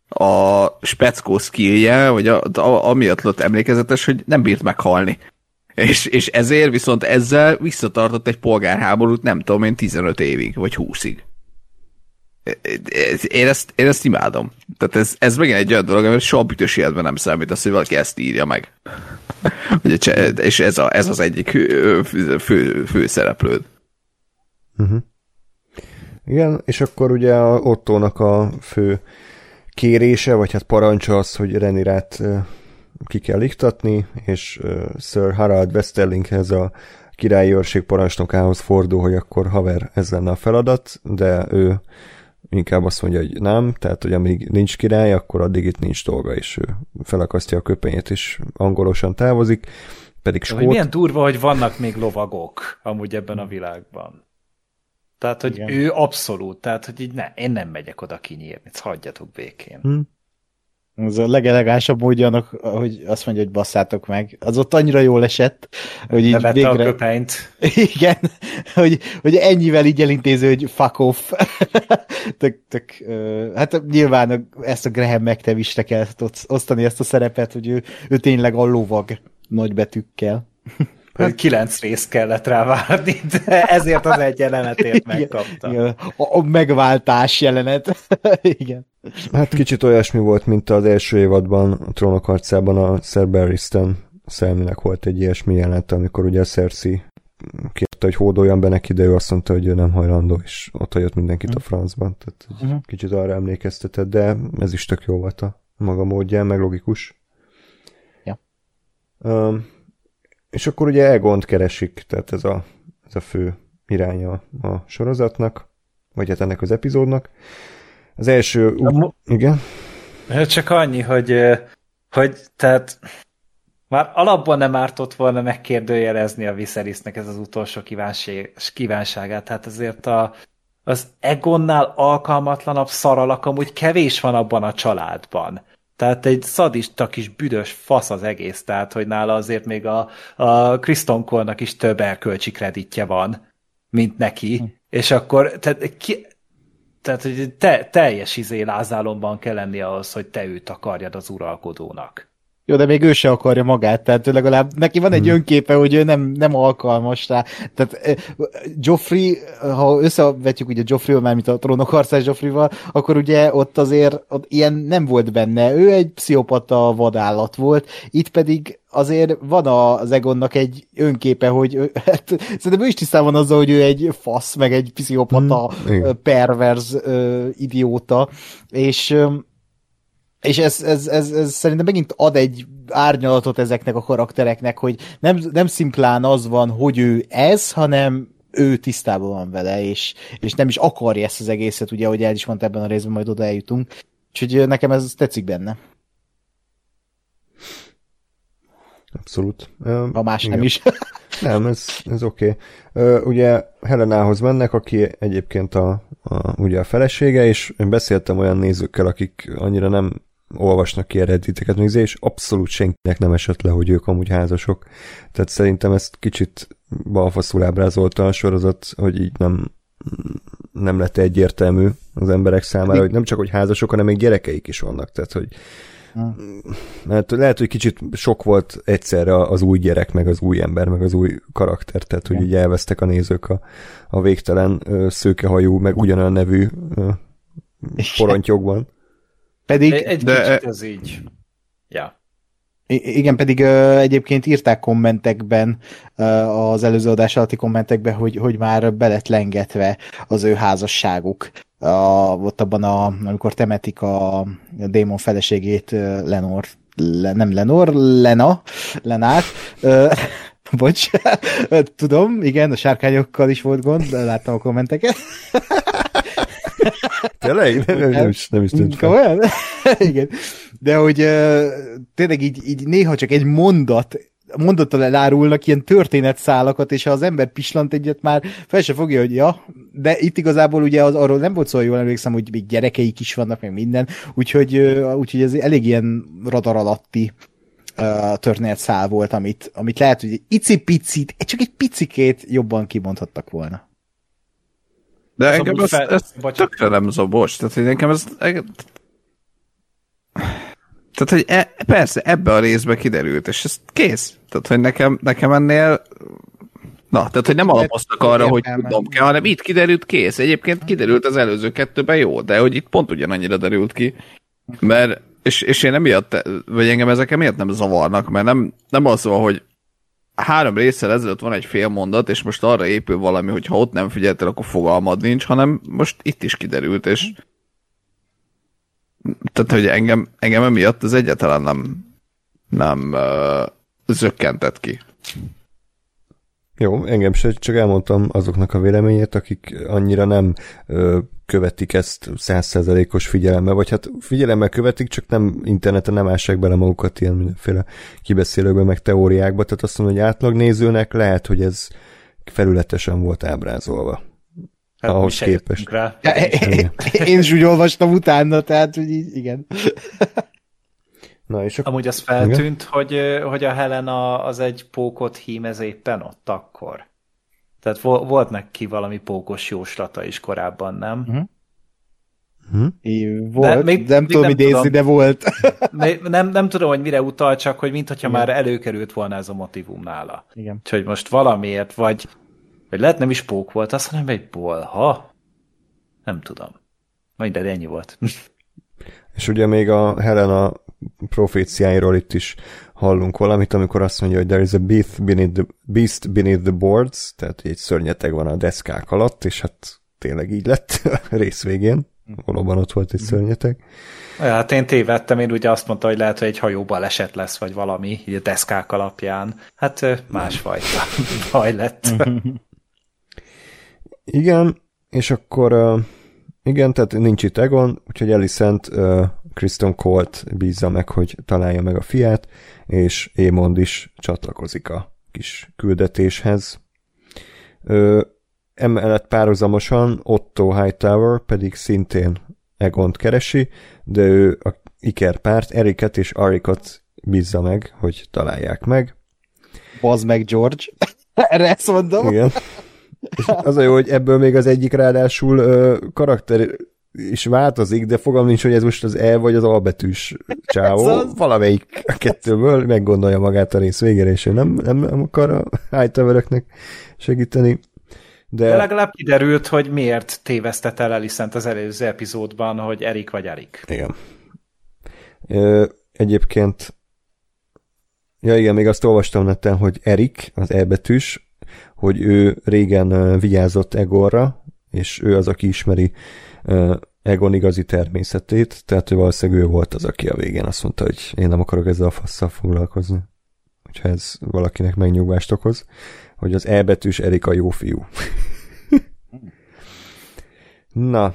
Speaker 4: a speckó skillje, vagy a, a, amiatt lett emlékezetes, hogy nem bírt meghalni. És, és ezért viszont ezzel visszatartott egy polgárháborút nem tudom én 15 évig, vagy 20-ig. Én ezt, én ezt imádom. Tehát ez, ez megint egy olyan dolog, amit soha bütös életben nem számít az, hogy valaki ezt írja meg. és ez, a, ez az egyik fő, fő, szereplőd.
Speaker 1: Uh-huh. Igen, és akkor ugye a Ottónak a fő kérése, vagy hát parancsa az, hogy Renirát ki kell iktatni, és Sir Harald Westerlinghez a királyi őrség parancsnokához fordul, hogy akkor haver, ez lenne a feladat, de ő inkább azt mondja, hogy nem, tehát hogy amíg nincs király, akkor addig itt nincs dolga, és ő felakasztja a köpenyét, és angolosan távozik, pedig skót...
Speaker 2: Milyen durva, hogy vannak még lovagok amúgy ebben a világban. Tehát, hogy Igen. ő abszolút, tehát, hogy így ne, én nem megyek oda kinyírni, hagyjatok békén. Hmm.
Speaker 3: Ez a legelegánsabb módja annak, hogy azt mondja, hogy basszátok meg. Az ott annyira jól esett, hogy így
Speaker 2: végre... a köpenyt.
Speaker 3: Igen, hogy, hogy ennyivel így elintéző, hogy fuck off. tök, tök, hát nyilván ezt a Graham McTavish-re kell osztani ezt a szerepet, hogy ő, ő tényleg a lovag nagybetűkkel.
Speaker 2: Hát kilenc részt kellett rá várni, de ezért az egy jelenetért megkapta. Igen,
Speaker 3: a, a megváltás jelenet. Igen.
Speaker 1: Hát kicsit olyasmi volt, mint az első évadban a trónok harcában a Sir Barristan Szelminek volt egy ilyesmi jelenet, amikor ugye a Cersei kérte, hogy hódoljon be neki, de ő azt mondta, hogy ő nem hajlandó, és ott jött mindenkit a mhm. francban. Tehát uh-huh. kicsit arra emlékeztetett, de ez is tök jó volt a maga módján, meg logikus.
Speaker 3: Ja.
Speaker 1: Um, és akkor ugye Egont keresik, tehát ez a, ez a fő iránya a sorozatnak, vagy hát ennek az epizódnak. Az első... Uh, igen?
Speaker 2: Csak annyi, hogy, hogy tehát már alapban nem ártott volna megkérdőjelezni a Viserysnek ez az utolsó kívánságát. Tehát azért a, az Egonnál alkalmatlanabb szaralak amúgy kevés van abban a családban. Tehát egy szadista kis büdös fasz az egész, tehát hogy nála azért még a, a Kriston Cole-nak is több erkölcsi kreditje van, mint neki, hm. és akkor tehát, ki, tehát hogy te, teljes izé lázálomban kell lenni ahhoz, hogy te őt akarjad az uralkodónak.
Speaker 3: Jó, de még ő se akarja magát, tehát legalább neki van egy hmm. önképe, hogy ő nem, nem alkalmas rá. Tehát Joffrey, ha összevetjük ugye Joffrey már mint a trónok harcás Joffrey-val, akkor ugye ott azért ott ilyen nem volt benne. Ő egy pszichopata vadállat volt, itt pedig azért van az Egonnak egy önképe, hogy hát, szerintem ő is tisztában van azzal, hogy ő egy fasz, meg egy pszichopata, mm, perverz idióta, és és ez, ez, ez, ez szerintem megint ad egy árnyalatot ezeknek a karaktereknek, hogy nem, nem szimplán az van, hogy ő ez, hanem ő tisztában van vele, és, és nem is akarja ezt az egészet, ugye, ahogy el is mondta ebben a részben, majd oda eljutunk. Úgyhogy nekem ez tetszik benne.
Speaker 1: Abszolút.
Speaker 3: A más igen. nem is.
Speaker 1: nem, ez, ez oké. Okay. Ugye Helenához mennek, aki egyébként a, a, ugye a felesége, és én beszéltem olyan nézőkkel, akik annyira nem olvasnak ki eredeteket nézni, és abszolút senkinek nem esett le, hogy ők amúgy házasok. Tehát szerintem ezt kicsit balfaszul ábrázolta a sorozat, hogy így nem, nem lett egyértelmű az emberek számára, hogy nem csak, hogy házasok, hanem még gyerekeik is vannak. Tehát, hogy mert lehet, hogy kicsit sok volt egyszerre az új gyerek, meg az új ember, meg az új karakter, tehát hogy így elvesztek a nézők a, a végtelen szőkehajú, meg ugyanolyan nevű porontyokban.
Speaker 2: Pedig... Egy, de... kicsit ez így. Ja.
Speaker 3: Igen, pedig uh, egyébként írták kommentekben, uh, az előző adás alatti kommentekben, hogy, hogy már belet lengetve az ő házasságuk. Uh, ott abban, a, amikor temetik a, a démon feleségét, Lenor, le, nem Lenor, Lena, Lenát. Uh, bocs, tudom, igen, a sárkányokkal is volt gond, láttam a kommenteket.
Speaker 1: Tényleg? Nem, nem, nem, is, nem is tűnt
Speaker 3: Olyan? Igen. De hogy tényleg így, így néha csak egy mondat mondattal elárulnak ilyen történetszálakat, és ha az ember pislant egyet, már fel se fogja, hogy ja, de itt igazából ugye az, arról nem volt szó, jól emlékszem, hogy még gyerekeik is vannak, meg minden, úgyhogy, úgyhogy ez elég ilyen radar alatti történetszál volt, amit, amit lehet, hogy egy icipicit, csak egy picikét jobban kimondhattak volna.
Speaker 4: De az engem ez, fel... ez tökre nem zabos. Tehát, hogy nekem ez... Tehát, hogy e, persze, ebbe a részbe kiderült, és ez kész. Tehát, hogy nekem, nekem ennél Na, tehát, hogy nem alapoztak arra, hogy tudom kell, hanem itt kiderült, kész. Egyébként kiderült az előző kettőben jó, de hogy itt pont ugyanannyira derült ki. Mert, és, és én emiatt, vagy engem ezek emiatt nem zavarnak, mert nem, nem az van, hogy három részsel ezelőtt van egy fél mondat, és most arra épül valami, hogy ha ott nem figyeltél, akkor fogalmad nincs, hanem most itt is kiderült, és tehát, hogy engem, engem emiatt az egyáltalán nem, nem uh, zökkentett ki.
Speaker 1: Jó, engem se, csak elmondtam azoknak a véleményét, akik annyira nem ö, követik ezt százszerzelékos figyelemmel, vagy hát figyelemmel követik, csak nem interneten nem ássák bele magukat ilyen mindenféle kibeszélőkbe, meg teóriákba, tehát azt mondom, hogy átlagnézőnek lehet, hogy ez felületesen volt ábrázolva. Hát ahhoz képest. Rá. Ja,
Speaker 3: én is úgy olvastam utána, tehát hogy így, igen.
Speaker 2: Na, és akkor... Amúgy az feltűnt, hogy, hogy a Helena az egy pókot hímez éppen ott akkor. Tehát volt neki valami pókos jóslata is korábban, nem? Uh-huh.
Speaker 3: Hm? Volt, de még, nem tudom idézni, de volt.
Speaker 2: nem, nem tudom, hogy mire utal, csak hogy mintha már előkerült volna ez a motivum nála.
Speaker 3: Igen.
Speaker 2: Úgyhogy most valamiért, vagy, vagy lehet nem is pók volt, azt hanem egy bolha. Nem tudom. Majd de ennyi volt.
Speaker 1: És ugye még a Helena proféciáiról itt is hallunk valamit, amikor azt mondja, hogy there is a beast beneath the, beast beneath the boards, tehát egy szörnyeteg van a deszkák alatt, és hát tényleg így lett a rész végén. Valóban ott volt egy szörnyeteg.
Speaker 2: Ja, hát én tévedtem, én ugye azt mondta, hogy lehet, hogy egy hajóba leset lesz, vagy valami, így a deszkák alapján. Hát másfajta baj lett.
Speaker 1: Igen, és akkor igen, tehát nincs itt Egon, úgyhogy Alicent Kristen Colt bízza meg, hogy találja meg a fiát, és Émond is csatlakozik a kis küldetéshez. Ö, emellett párhuzamosan Otto Hightower pedig szintén Egont keresi, de ő a Iker párt, Eriket és Arikot bízza meg, hogy találják meg.
Speaker 3: Bazd meg George. Erre ezt mondom.
Speaker 1: Igen. És az a jó, hogy ebből még az egyik ráadásul ö, karakter is változik, de fogalm nincs, hogy ez most az E vagy az A betűs csávó. az... Valamelyik a kettőből meggondolja magát a rész végére, és ő nem, nem, nem akar a hightower segíteni.
Speaker 2: De... de legalább kiderült, hogy miért tévesztett el Elisent az előző epizódban, hogy Erik vagy Erik.
Speaker 1: Igen. Ö, egyébként Ja igen, még azt olvastam neten, hogy Erik, az E betűs, hogy ő régen vigyázott Egorra, és ő az, aki ismeri Egon igazi természetét, tehát ő valószínűleg ő volt az, aki a végén azt mondta, hogy én nem akarok ezzel a fasszal foglalkozni. Hogyha ez valakinek megnyugvást okoz, hogy az E betűs Erik a jó fiú. Na,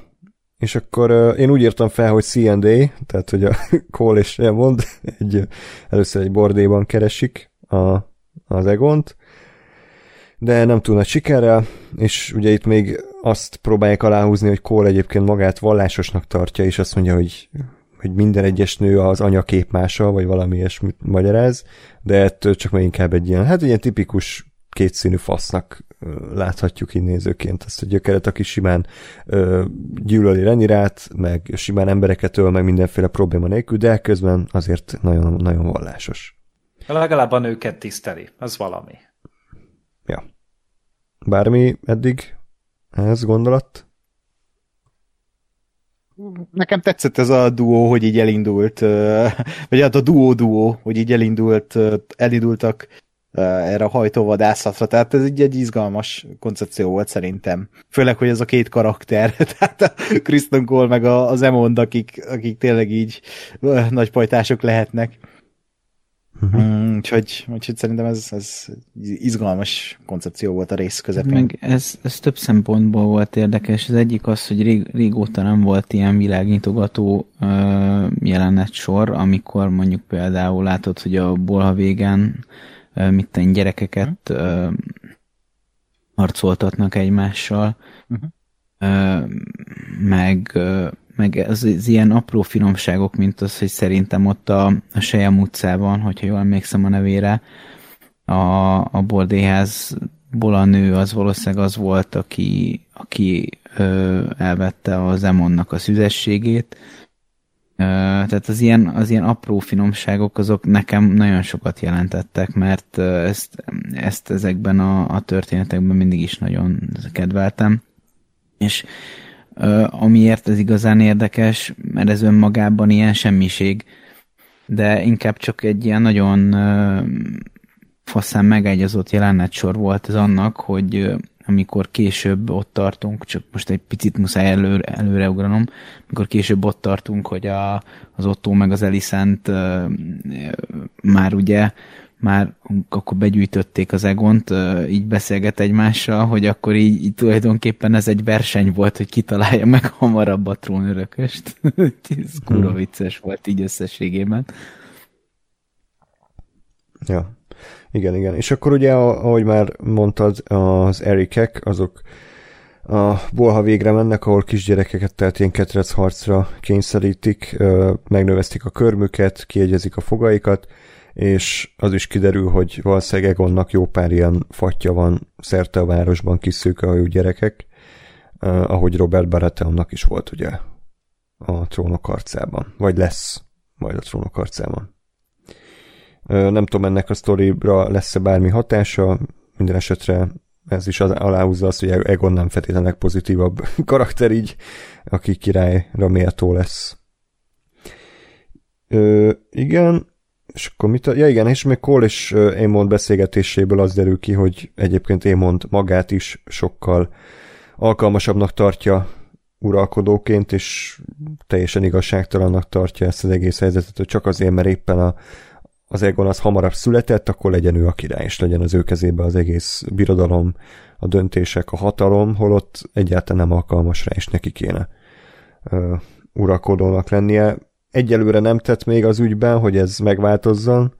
Speaker 1: és akkor uh, én úgy írtam fel, hogy C&A, tehát hogy a Cole és mond, egy, először egy bordéban keresik a, az Egont, de nem túl nagy sikerrel, és ugye itt még azt próbálják aláhúzni, hogy Cole egyébként magát vallásosnak tartja, és azt mondja, hogy, hogy minden egyes nő az anya képmása, vagy valami ilyesmit magyaráz, de ettől csak meg inkább egy ilyen, hát ilyen tipikus kétszínű fasznak láthatjuk így nézőként ezt a gyökeret, aki simán ö, gyűlöli Renirát, meg simán embereket öl, meg mindenféle probléma nélkül, de közben azért nagyon, nagyon vallásos.
Speaker 2: Legalább a nőket tiszteli, az valami.
Speaker 1: Ja. Bármi eddig ez gondolat?
Speaker 3: Nekem tetszett ez a duó, hogy így elindult, vagy hát a duó-duó, hogy így elindult, elindultak erre a hajtóvadászatra, tehát ez egy, egy izgalmas koncepció volt szerintem. Főleg, hogy ez a két karakter, tehát a Kristen Cole meg az Emond, akik, akik tényleg így nagy pajtások lehetnek. Uh-huh. úgyhogy, úgyhogy szerintem ez, ez izgalmas koncepció volt a rész közepén.
Speaker 5: Meg ez, ez több szempontból volt érdekes. Az egyik az, hogy rég, régóta nem volt ilyen világnyitogató uh, jelenet sor, amikor mondjuk például látod, hogy a bolha végen mit tenni, gyerekeket uh, harcoltatnak egymással, uh-huh. Meg, meg az, az ilyen apró finomságok, mint az, hogy szerintem ott a, a Sejem utcában, hogyha jól emlékszem a nevére, a, a bordéházból a nő az valószínűleg az volt, aki, aki ö, elvette az Emonnak a szüzességét, tehát az ilyen, az ilyen apró finomságok azok nekem nagyon sokat jelentettek, mert ezt, ezt ezekben a, a történetekben mindig is nagyon kedveltem. És amiért ez igazán érdekes, mert ez önmagában ilyen semmiség, de inkább csak egy ilyen nagyon faszán megegyazott jelenetsor volt ez annak, hogy amikor később ott tartunk, csak most egy picit muszáj előre, előreugranom, amikor később ott tartunk, hogy a, az Otto meg az Elisent uh, már ugye már akkor begyűjtötték az Egont, így beszélget egymással, hogy akkor így, így tulajdonképpen ez egy verseny volt, hogy kitalálja meg hamarabb a trónörököst. ez kurva hmm. vicces volt így összességében.
Speaker 1: Ja. Igen, igen. És akkor ugye, ahogy már mondtad, az Erikek, azok a bolha végre mennek, ahol kisgyerekeket, tehát ilyen ketrec harcra kényszerítik, megnöveztik a körmüket, kiegyezik a fogaikat, és az is kiderül, hogy valószínűleg Egonnak jó pár ilyen fatja van szerte a városban kis szőkehajú gyerekek, ahogy Robert Baratheonnak is volt ugye a trónok arcában, vagy lesz majd a trónok arcában. Nem tudom, ennek a sztoribra lesz-e bármi hatása, minden esetre ez is aláhúzza azt, hogy Egon nem feltétlenül pozitívabb karakter így, aki királyra méltó lesz. Ö, igen, és akkor mit. Ja igen, és még Cole és Aemond beszélgetéséből az derül ki, hogy egyébként Aemond magát is sokkal alkalmasabbnak tartja uralkodóként, és teljesen igazságtalannak tartja ezt az egész helyzetet, hogy csak azért, mert éppen a az Egon az hamarabb született, akkor legyen ő a király, és legyen az ő kezébe az egész birodalom, a döntések, a hatalom, holott egyáltalán nem alkalmas rá, és neki kéne uh, uralkodónak lennie. Egyelőre nem tett még az ügyben, hogy ez megváltozzon,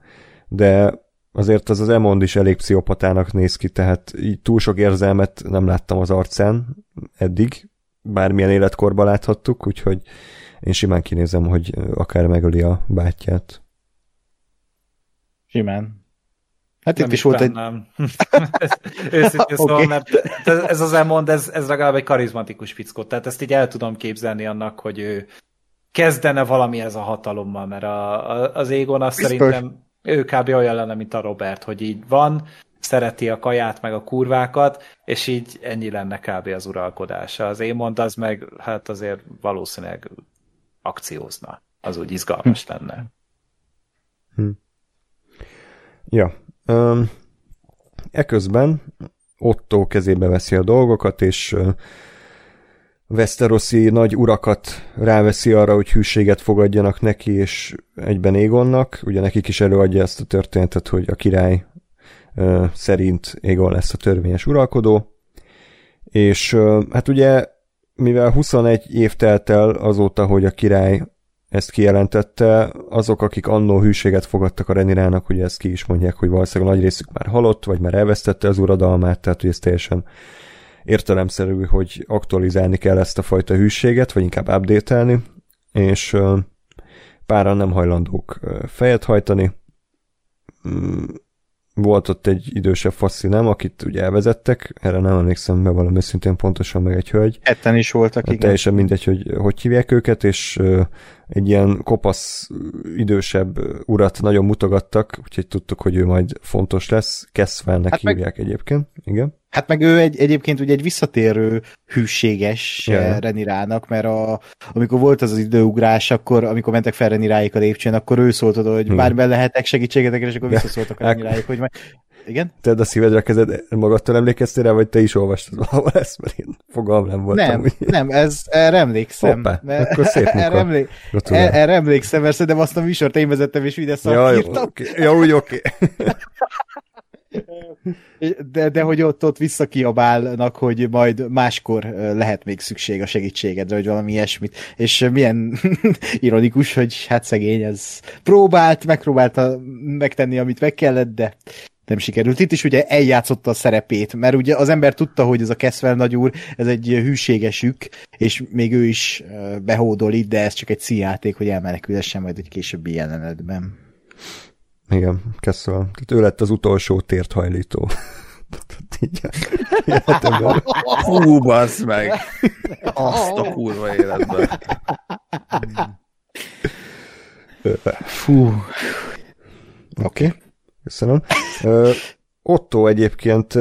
Speaker 1: de azért az az Emond is elég pszichopatának néz ki, tehát így túl sok érzelmet nem láttam az arcán eddig, bármilyen életkorban láthattuk, úgyhogy én simán kinézem, hogy akár megöli a bátyját.
Speaker 3: Simán. Hát itt is volt egy... Nem.
Speaker 2: Őszintén okay. szóval, mert ez az elmond, ez, ez legalább egy karizmatikus fickó. Tehát ezt így el tudom képzelni annak, hogy ő kezdene valami ez a hatalommal, mert a, a, az Égon azt Biztos. szerintem ő kb. olyan lenne, mint a Robert, hogy így van, szereti a kaját, meg a kurvákat, és így ennyi lenne kb. az uralkodása. Az én mond, az meg hát azért valószínűleg akciózna. Az úgy izgalmas hm. lenne.
Speaker 1: Hm. Ja. Um, eközben Otto kezébe veszi a dolgokat, és Westeroszi nagy urakat ráveszi arra, hogy hűséget fogadjanak neki, és egyben Égonnak. Ugye nekik is előadja ezt a történetet, hogy a király uh, szerint Égon lesz a törvényes uralkodó. És uh, hát ugye, mivel 21 év telt el azóta, hogy a király ezt kijelentette, azok, akik annó hűséget fogadtak a Renirának, ugye ezt ki is mondják, hogy valószínűleg nagy részük már halott, vagy már elvesztette az uradalmát, tehát hogy ez teljesen értelemszerű, hogy aktualizálni kell ezt a fajta hűséget, vagy inkább update és páran nem hajlandók fejet hajtani. Mm, volt ott egy idősebb nem, akit ugye elvezettek, erre nem emlékszem be valami szintén pontosan, meg egy hölgy.
Speaker 3: Etten is voltak,
Speaker 1: igen. Teljesen mindegy, hogy hogy hívják őket, és egy ilyen kopasz, idősebb urat nagyon mutogattak, úgyhogy tudtuk, hogy ő majd fontos lesz. Keszvelnek hát hívják meg, egyébként, igen.
Speaker 3: Hát meg ő egy, egyébként ugye egy visszatérő hűséges yeah. Renirának, mert a, amikor volt az az időugrás, akkor amikor mentek fel Reniráik a lépcsőn, akkor ő szólt oda, hogy hmm. bármiben lehetek segítségetek, és akkor visszaszóltak a Reniráik, hogy majd igen?
Speaker 1: Te a szívedre kezed, magadtól emlékeztél rá, vagy te is olvastad valahol ezt, mert én fogalm nem voltam.
Speaker 3: Nem, úgy. nem, ez, erre emlékszem.
Speaker 1: Hoppá, mert, akkor szép munka. Erre, emlé-
Speaker 3: erre emlékszem, mert szerintem azt a műsort én vezettem, és ide
Speaker 1: ja, írtam. Okay. Ja, úgy oké. Okay.
Speaker 3: De, de hogy ott, ott visszakiabálnak, hogy majd máskor lehet még szükség a segítségedre, vagy valami ilyesmit. És milyen ironikus, hogy hát szegény, ez próbált, megpróbálta megtenni, amit meg kellett, de nem sikerült. Itt is ugye eljátszotta a szerepét, mert ugye az ember tudta, hogy ez a Keszvel nagyúr, ez egy hűségesük, és még ő is behódol itt, de ez csak egy színjáték, hogy elmenekülhessen majd egy későbbi jelenetben.
Speaker 1: Igen, Keszvel. Tehát ő lett az utolsó tért hajlító.
Speaker 4: Fú, bassz meg! Azt a kurva életben.
Speaker 3: Fú. Oké. Okay.
Speaker 1: Köszönöm. Otto egyébként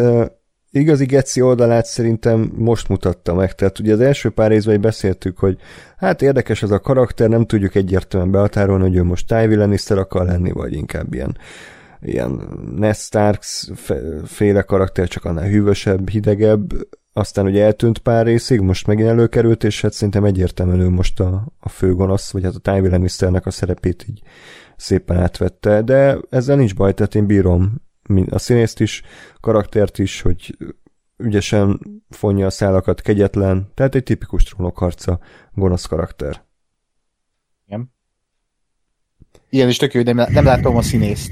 Speaker 1: igazi Geci oldalát szerintem most mutatta meg. Tehát ugye az első pár részben beszéltük, hogy hát érdekes ez a karakter, nem tudjuk egyértelműen behatárolni, hogy ő most Tywin Lannister akar lenni, vagy inkább ilyen ilyen Ned Starks féle karakter, csak annál hűvösebb, hidegebb, aztán ugye eltűnt pár részig, most megint előkerült, és hát szerintem egyértelműen ő most a, a főgonosz, vagy hát a Tywin Lannisternek a szerepét így szépen átvette, de ezzel nincs baj, tehát én bírom a színészt is, karaktert is, hogy ügyesen fonja a szálakat, kegyetlen, tehát egy tipikus trónokharca, gonosz karakter.
Speaker 3: Igen. Igen, és tök jó, de nem látom a színészt.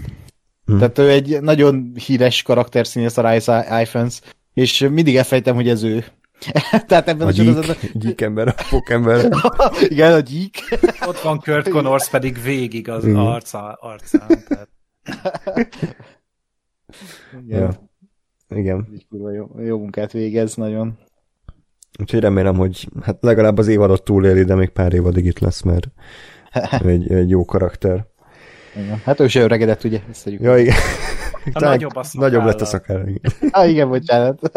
Speaker 3: Hmm. Tehát ő egy nagyon híres karakter színész a Rise Ifans, és mindig elfejtem, hogy ez ő.
Speaker 1: Tehát ebben a, a sorozatban... Gyík ember, a pokember.
Speaker 3: Igen, a gyík.
Speaker 2: Ott van Kurt Connors pedig végig az arca, arcán. Tehát...
Speaker 1: Igen. Ja. Igen.
Speaker 3: Így kurva jó, jó munkát végez, nagyon.
Speaker 1: Úgyhogy remélem, hogy hát legalább az évadot túléli, de még pár évadig itt lesz, mert egy, egy jó karakter.
Speaker 3: Igen. Hát ő se öregedett, ugye? Ezt
Speaker 1: ja, igen.
Speaker 2: nagyobb, a
Speaker 1: nagyobb lett a szakára. Igen.
Speaker 3: Ah, igen, bocsánat.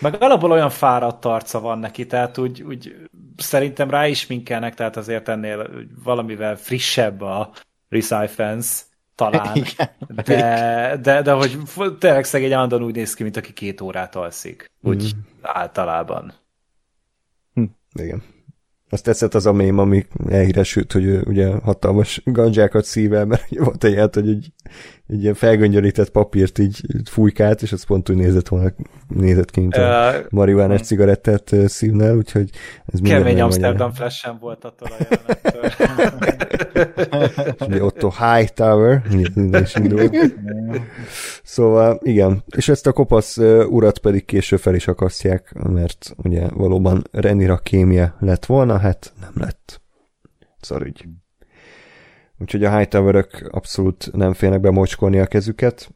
Speaker 2: Meg alapból olyan fáradt arca van neki, tehát úgy, úgy szerintem rá is minkelnek, tehát azért ennél valamivel frissebb a Fans talán. Igen, de, de, de hogy tényleg szegény állandóan úgy néz ki, mint aki két órát alszik. Úgy mm. általában.
Speaker 1: Hm. Igen. Azt tetszett az a mém, ami elhíresült, hogy ő ugye hatalmas gandzsákat szível, mert volt egy át, hogy egy, egy ilyen felgöngyölített papírt így fújkált, és az pont úgy nézett volna, nézett ki, mint a uh, marihuánás cigarettát szívnál, úgyhogy
Speaker 2: ez Kemény Amsterdam flash volt attól a
Speaker 1: Ugye Otto Hightower, is indul. Szóval igen, és ezt a kopasz urat pedig később fel is akasztják, mert ugye valóban Renira kémie lett volna, hát nem lett. Szarügy. Úgyhogy a Hightower-ök abszolút nem félnek bemocskolni a kezüket,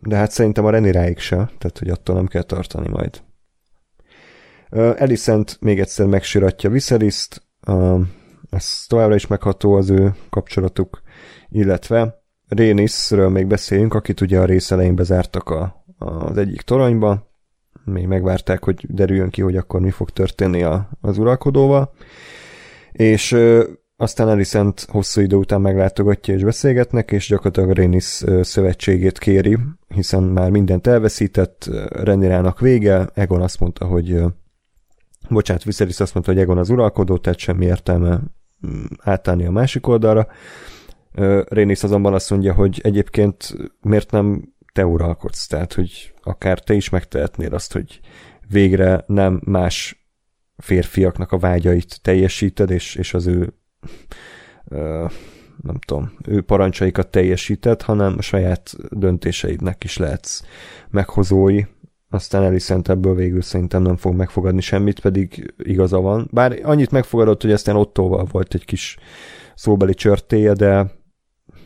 Speaker 1: de hát szerintem a Reniráig se, tehát hogy attól nem kell tartani majd. Elisent még egyszer megsiratja Viseryszt, ez továbbra is megható az ő kapcsolatuk, illetve Réniszről még beszéljünk, akit ugye a rész elején bezártak a, az egyik toronyba, még megvárták, hogy derüljön ki, hogy akkor mi fog történni a, az uralkodóval, és ö, aztán Alicent hosszú idő után meglátogatja és beszélgetnek, és gyakorlatilag Rénisz szövetségét kéri, hiszen már mindent elveszített, Renirának vége, Egon azt mondta, hogy bocsánat, Viserys azt mondta, hogy Egon az uralkodó, tehát semmi értelme átállni a másik oldalra. Rénisz azonban azt mondja, hogy egyébként miért nem te uralkodsz, tehát hogy akár te is megtehetnél azt, hogy végre nem más férfiaknak a vágyait teljesíted, és, és az ő nem tudom, ő parancsaikat teljesíted, hanem a saját döntéseidnek is lehetsz meghozói, aztán Alicent ebből végül szerintem nem fog megfogadni semmit, pedig igaza van. Bár annyit megfogadott, hogy aztán Ottóval volt egy kis szóbeli csörtéje, de,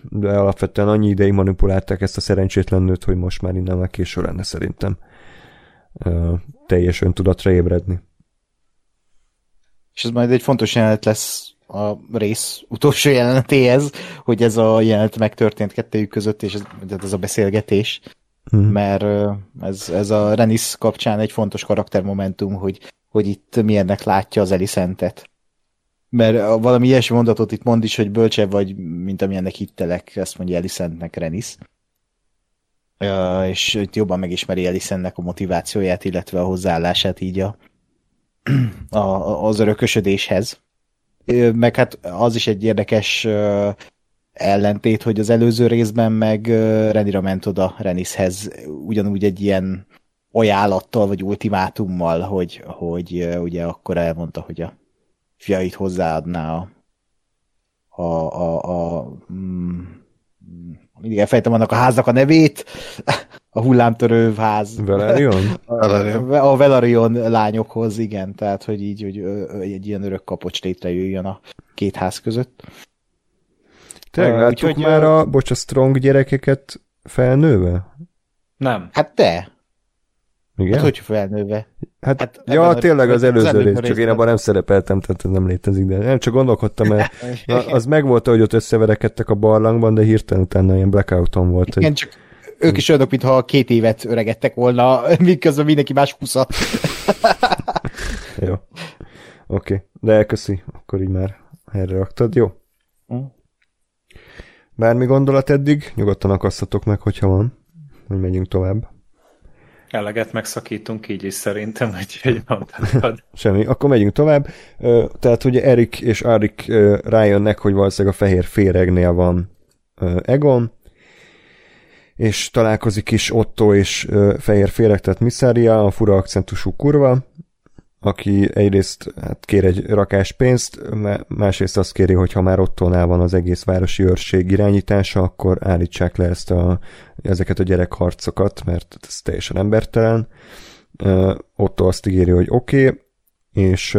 Speaker 1: de alapvetően annyi ideig manipulálták ezt a szerencsétlen nőt, hogy most már innen már késő lenne szerintem uh, teljes öntudatra ébredni.
Speaker 3: És ez majd egy fontos jelenet lesz a rész utolsó jelenetéhez, hogy ez a jelenet megtörtént kettőjük között, és ez, ez a beszélgetés hmm. mert ez, ez a Renis kapcsán egy fontos karaktermomentum, hogy, hogy itt milyennek látja az Eliszentet. Mert valami ilyesmi mondatot itt mond is, hogy bölcsebb vagy, mint amilyennek hittelek, ezt mondja Elisentnek Renis. És itt jobban megismeri Elisennek a motivációját, illetve a hozzáállását így a, a, az örökösödéshez. Meg hát az is egy érdekes ellentét, hogy az előző részben meg Renira ment oda Renishez ugyanúgy egy ilyen ajánlattal, vagy ultimátummal, hogy, hogy ugye akkor elmondta, hogy a fiait hozzáadná a, a, a, a mm, mindig elfejtem annak a háznak a nevét, a hullámtörő ház.
Speaker 1: Valerion?
Speaker 3: A Velarion lányokhoz, igen, tehát hogy így hogy egy ilyen örök kapocs létrejöjjön a két ház között.
Speaker 1: Tényleg láttuk úgyhogy, már a, bocs, a strong gyerekeket felnőve?
Speaker 2: Nem.
Speaker 3: Hát te. Igen? Hát hogy felnőve?
Speaker 1: Hát, hát ja, tényleg az előző rész, csak én abban nem szerepeltem, tehát ez nem létezik, de nem csak gondolkodtam, mert az megvolt, hogy ott összeverekedtek a barlangban, de hirtelen utána ilyen blackouton volt.
Speaker 3: Igen, hogy... csak ők is olyanok, mintha két évet öregedtek volna, miközben mindenki más húszat.
Speaker 1: Jó. Oké, okay. de elköszi, akkor így már erre raktad, jó? Mm. Bármi gondolat eddig, nyugodtan akasszatok meg, hogyha van, hogy megyünk tovább.
Speaker 2: Eleget megszakítunk így is szerintem, hogy mondtad.
Speaker 1: Semmi, akkor megyünk tovább. Tehát ugye Erik és Arik rájönnek, hogy valószínűleg a fehér féregnél van Egon, és találkozik is Otto és fehér féreg, tehát Missaria, a fura akcentusú kurva, aki egyrészt hát kér egy rakás pénzt, másrészt azt kéri, hogy ha már otthonál van az egész városi őrség irányítása, akkor állítsák le ezt a, ezeket a gyerekharcokat, mert ez teljesen embertelen. Otto azt ígéri, hogy oké, okay, és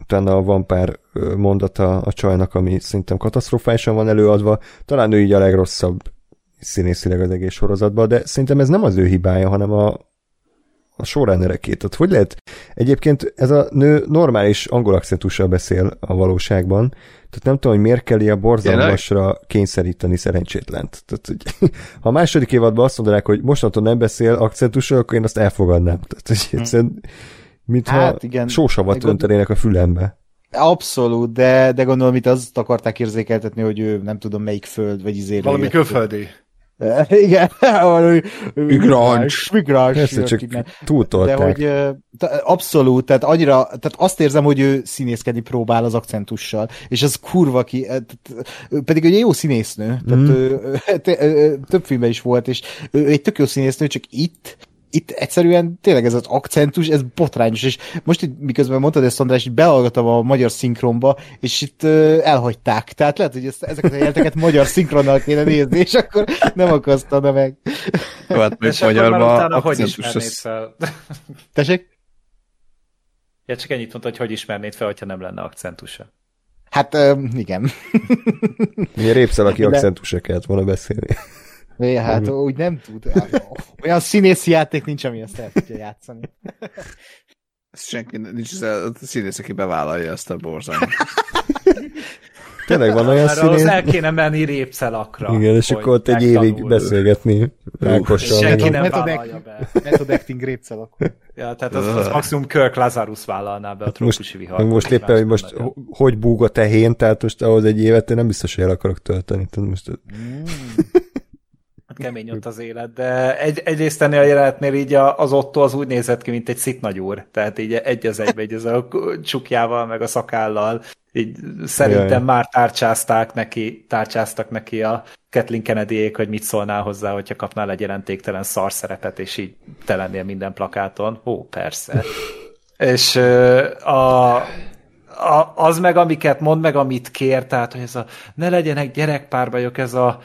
Speaker 1: utána van pár mondata a csajnak, ami szerintem katasztrofálisan van előadva. Talán ő így a legrosszabb színészileg az egész sorozatban, de szerintem ez nem az ő hibája, hanem a, a showrunnerekét. Tehát hogy lehet? Egyébként ez a nő normális angol akcentussal beszél a valóságban, tehát nem tudom, hogy miért kell ilyen borzalmasra kényszeríteni szerencsétlent. Tehát, hogy, ha a második évadban azt mondanák, hogy mostantól nem beszél akcentussal, akkor én azt elfogadnám. Tehát, hogy hm. egyszerűen, mintha hát igen. sósavat öntenének a fülembe.
Speaker 3: Abszolút, de, de gondolom, itt azt akarták érzékeltetni, hogy ő nem tudom melyik föld, vagy izé.
Speaker 4: Valami külföldi.
Speaker 3: Igen,
Speaker 4: migráns.
Speaker 3: Migráns.
Speaker 1: Persze, csak túltolták.
Speaker 3: De hogy abszolút, tehát annyira, tehát azt érzem, hogy ő színészkedni próbál az akcentussal, és ez kurva ki, pedig egy jó színésznő, tehát mm. ő, több filmben is volt, és ő egy tök jó színésznő, csak itt itt egyszerűen tényleg ez az akcentus, ez botrányos, és most itt miközben mondtad ezt, András, így behallgatom a magyar szinkronba, és itt uh, elhagyták. Tehát lehet, hogy ezt, ezeket a jelenteket magyar szinkronnal kéne nézni, és akkor nem akasztana meg.
Speaker 4: Jó, hát még magyarban akcentus
Speaker 2: az... fel?
Speaker 3: Tessék?
Speaker 2: Ja, csak ennyit mondta, hogy hogy ismernéd fel, hogyha nem lenne akcentusa.
Speaker 3: Hát, uh, igen.
Speaker 1: Milyen répszel, aki akcentusra kellett volna beszélni.
Speaker 3: É, hát úgy nem tud. Olyan színészi játék nincs, ami ezt el tudja játszani.
Speaker 4: Ez senki nincs, a színész, aki bevállalja ezt a borzalmat.
Speaker 1: Tényleg van olyan színész?
Speaker 2: Az el kéne menni répszelakra.
Speaker 1: Igen, és akkor ott egy évig beszélgetni Rákossal.
Speaker 2: Senki nem vállalja be.
Speaker 3: Method acting.
Speaker 2: Ja, tehát az, az maximum Kirk Lazarus vállalná be a trópusi vihar.
Speaker 1: Most éppen, hogy most hogy búg a tehén, tehát most ahhoz egy évet én nem biztos, hogy el akarok tölteni. Tehát most... Mm.
Speaker 2: Kemény ott az élet, de egy, egyrészt ennél a jelenetnél így az Otto az úgy nézett ki, mint egy szitnagyúr, tehát így egy az egybe, egy az a csukjával, meg a szakállal, így szerintem Jaj. már tárcsázták neki, tárcsáztak neki a Kathleen kennedy hogy mit szólnál hozzá, hogyha kapnál egy jelentéktelen szarszerepet, és így te lennél minden plakáton. Ó, persze. és a, a, az meg, amiket mond, meg amit kér, tehát, hogy ez a ne legyenek gyerekpárbajok, ez a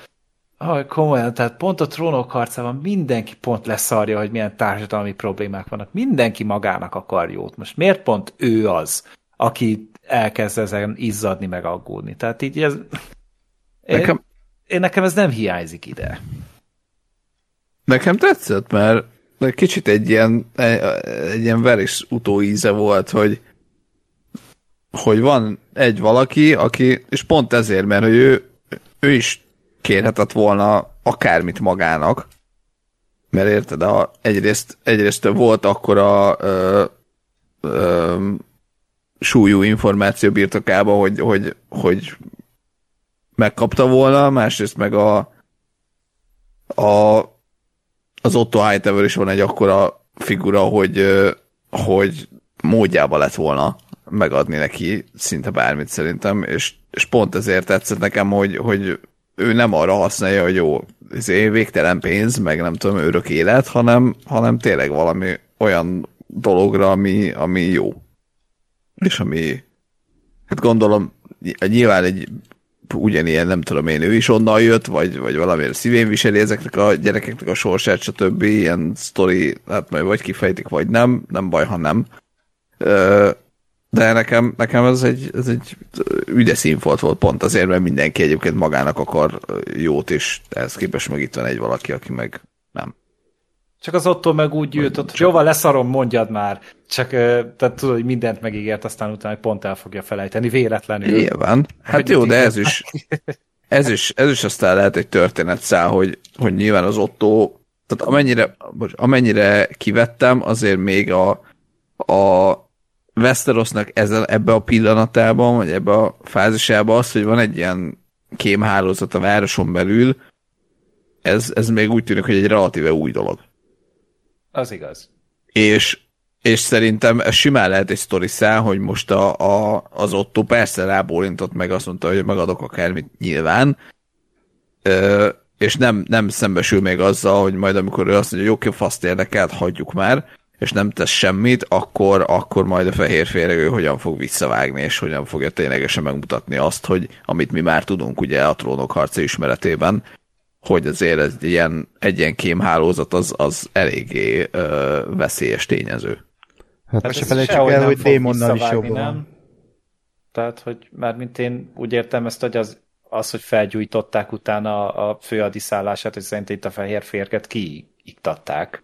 Speaker 2: Ah, komolyan, tehát pont a trónok harcában mindenki pont leszarja, hogy milyen társadalmi problémák vannak. Mindenki magának akar jót. Most miért pont ő az, aki elkezd ezen izzadni, meg aggódni? Tehát így ez... Nekem... Én, én nekem ez nem hiányzik ide.
Speaker 4: Nekem tetszett, mert kicsit egy ilyen, egy ilyen veris utóíze volt, hogy hogy van egy valaki, aki, és pont ezért, mert hogy ő, ő is kérhetett volna akármit magának, mert érted, a, egyrészt, egyrészt volt akkor a ö, súlyú információ birtokába, hogy, hogy, hogy megkapta volna, másrészt meg a, a az Otto Hightower is van egy akkora figura, hogy, hogy módjába lett volna megadni neki szinte bármit szerintem, és, és pont ezért tetszett nekem, hogy, hogy ő nem arra használja, hogy jó, ez végtelen pénz, meg nem tudom, örök élet, hanem, hanem tényleg valami olyan dologra, ami, ami jó. És ami, hát gondolom, nyilván egy ugyanilyen, nem tudom én, ő is onnan jött, vagy, vagy valamiért szívén viseli ezeknek a gyerekeknek a sorsát, stb. Ilyen sztori, hát majd vagy kifejtik, vagy nem, nem baj, ha nem. De nekem, nekem ez egy, ez egy ügyes színfolt volt pont azért, mert mindenki egyébként magának akar jót, és ehhez képest meg itt van egy valaki, aki meg nem.
Speaker 2: Csak az Otto meg úgy jött, hogy jóval leszarom, mondjad már. Csak tehát tudod, hogy mindent megígért, aztán utána pont el fogja felejteni, véletlenül.
Speaker 4: Nyilván. Hát jó, de ez is, ez is, ez is aztán lehet egy történetszál, hogy, hogy nyilván az Otto, tehát amennyire, amennyire kivettem, azért még a, a Westerosnak ezzel, ebbe a pillanatában, vagy ebbe a fázisában az, hogy van egy ilyen kémhálózat a városon belül, ez, ez még úgy tűnik, hogy egy relatíve új dolog.
Speaker 2: Az igaz.
Speaker 4: És, és szerintem ez simán lehet egy sztori szál, hogy most a, a, az Otto persze rábólintott meg, azt mondta, hogy megadok akármit nyilván, ö, és nem, nem szembesül még azzal, hogy majd amikor ő azt mondja, hogy jó, faszt érdekelt, hagyjuk már, és nem tesz semmit, akkor, akkor majd a fehér férjegő hogyan fog visszavágni, és hogyan fogja ténylegesen megmutatni azt, hogy amit mi már tudunk ugye a trónok harca ismeretében, hogy azért ez egy ilyen, egy ilyen kémhálózat az, az eléggé ö, veszélyes tényező.
Speaker 3: Hát, hát se felejtsük el, hogy démonnal is jobban
Speaker 2: nem? Tehát, hogy már mint én úgy értem ezt, hogy az, az, hogy felgyújtották utána a főadiszállását, hogy szerint itt a fehér férget kiiktatták.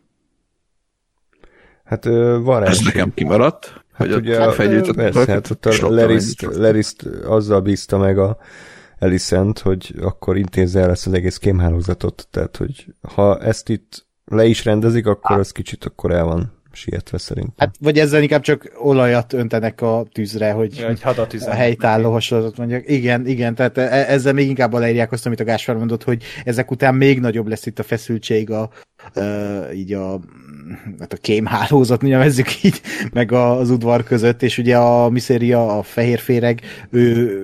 Speaker 1: Hát van
Speaker 4: Ez nekem kimaradt.
Speaker 1: Hát hogy ugye, hát, persze, hát ott a Leriszt, Leriszt azzal bízta meg a Elisent, hogy akkor intézze el ezt az egész kémhálózatot, tehát hogy ha ezt itt le is rendezik, akkor az kicsit akkor el van sietve szerintem.
Speaker 3: Hát, vagy ezzel inkább csak olajat öntenek a tűzre, hogy
Speaker 2: ja, hogy
Speaker 3: a helytálló hasonlatot mondjak. Igen, igen, tehát e- ezzel még inkább aláírják azt, amit a Gáspár mondott, hogy ezek után még nagyobb lesz itt a feszültség a, uh, így a hát a kémhálózat, nevezzük így, meg az udvar között, és ugye a miszéria, a fehérféreg, ő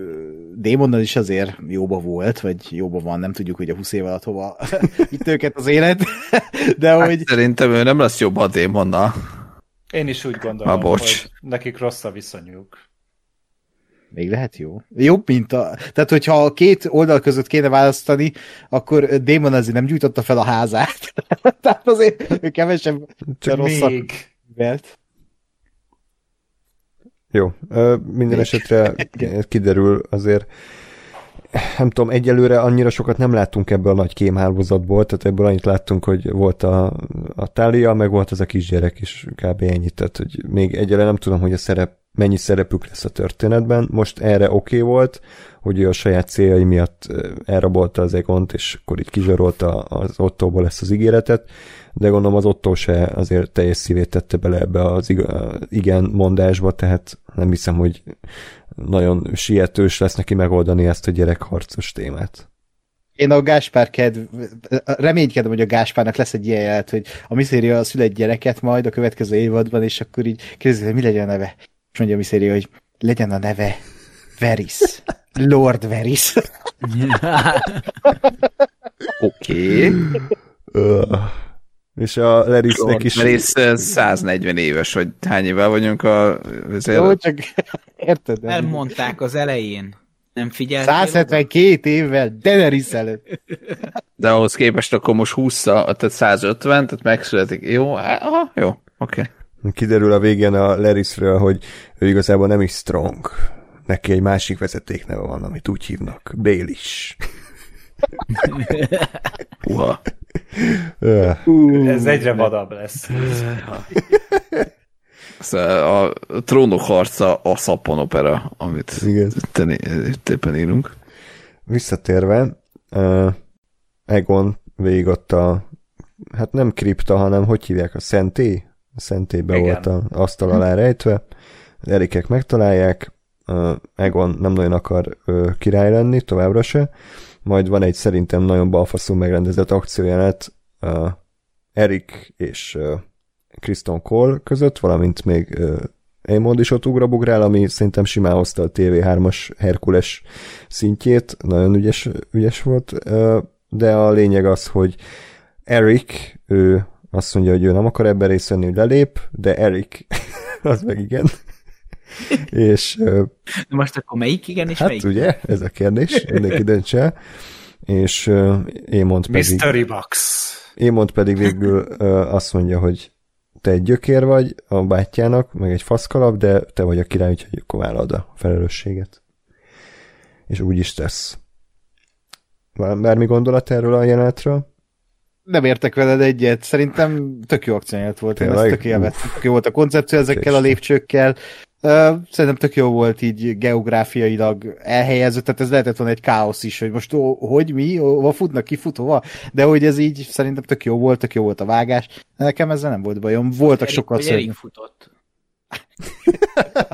Speaker 3: Démonnal is azért jóba volt, vagy jóba van, nem tudjuk, hogy a 20 év alatt hova itt őket az élet, de hát hogy...
Speaker 4: Szerintem ő nem lesz jobb a Démonnal.
Speaker 2: Én is úgy gondolom, hogy nekik rossz a viszonyuk.
Speaker 3: Még lehet jó. Jobb, mint a... Tehát, hogyha a két oldal között kéne választani, akkor Damon azért nem gyújtotta fel a házát. Tehát azért ő kevesebb
Speaker 2: Csak rosszabb még.
Speaker 3: Velt.
Speaker 1: Jó, minden esetre kiderül azért, nem tudom, egyelőre annyira sokat nem láttunk ebből a nagy kémhálózatból, tehát ebből annyit láttunk, hogy volt a, a Tália, meg volt az a kisgyerek is, kb. ennyit, tehát hogy még egyelőre nem tudom, hogy a szerep, mennyi szerepük lesz a történetben. Most erre oké okay volt, hogy ő a saját céljai miatt elrabolta az Egont, és akkor így kizsarolta az Ottóból ezt az ígéretet, de gondolom az Ottó se azért teljes szívét tette bele ebbe az igen mondásba, tehát nem hiszem, hogy nagyon sietős lesz neki megoldani ezt a gyerekharcos témát.
Speaker 3: Én a Gáspár kedv, reménykedem, hogy a Gáspárnak lesz egy ilyen jelet, hogy a miszéria szül egy gyereket majd a következő évadban, és akkor így kérdezi, hogy mi legyen a neve. És mondja a miszéria, hogy legyen a neve Veris. Lord Veris.
Speaker 4: Oké.
Speaker 1: Okay. És a Lerisnek is...
Speaker 4: Leris 140 éves, vagy hány évvel vagyunk a...
Speaker 3: Jó, csak érted?
Speaker 5: Elmondták az elején. Nem figyeltél?
Speaker 3: 172 évvel Daenerys előtt.
Speaker 4: De ahhoz képest akkor most 20 tehát 150, tehát megszületik. Jó, aha, jó, oké. Okay.
Speaker 1: Kiderül a végén a Lerisről, hogy ő igazából nem is strong. Neki egy másik vezetékneve van, amit úgy hívnak. Baelish.
Speaker 2: Uh, Ez egyre vadabb lesz.
Speaker 4: Szóval a trónok harca a szappan opera, amit itt éppen írunk.
Speaker 1: Visszatérve, uh, Egon végig ott a hát nem kripta, hanem hogy hívják, a szenté? A szentébe Igen. volt a asztal alá rejtve. Az Erikek megtalálják, uh, Egon nem nagyon akar uh, király lenni, továbbra se, majd van egy szerintem nagyon balfaszú megrendezett akciójelenet uh, Erik és uh, Kriston Cole között, valamint még uh, Aemond is ott ugrabugrál, ami szerintem simán hozta a TV3-as Herkules szintjét, nagyon ügyes, ügyes volt, uh, de a lényeg az, hogy Erik, ő azt mondja, hogy ő nem akar ebben részt venni, lelép, de Erik, az meg igen. és... Uh,
Speaker 5: Most akkor melyik igen, és
Speaker 1: hát
Speaker 5: melyik?
Speaker 1: ugye, ez a kérdés, mindenki döntse. És uh, Émond pedig...
Speaker 2: Mystery Box.
Speaker 1: Émond pedig végül uh, azt mondja, hogy te egy gyökér vagy a bátyjának, meg egy faszkalap, de te vagy a király, úgyhogy akkor vállalod a felelősséget. És úgy is tesz. Bármi gondolat erről a jelenetről?
Speaker 3: Nem értek veled egyet. Szerintem tök jó akcióját volt. Én ezt tök élveztem. Tök jó volt a koncepció ezekkel a lépcsőkkel. Szerintem tök jó volt így geográfiailag elhelyező, tehát ez lehetett volna egy káosz is, hogy most ó, hogy mi, hova futnak, ki fut, hova, de hogy ez így szerintem tök jó volt, tök jó volt a vágás. Nekem ezzel nem volt bajom, voltak Erik, sokkal
Speaker 5: szörnyű. futott.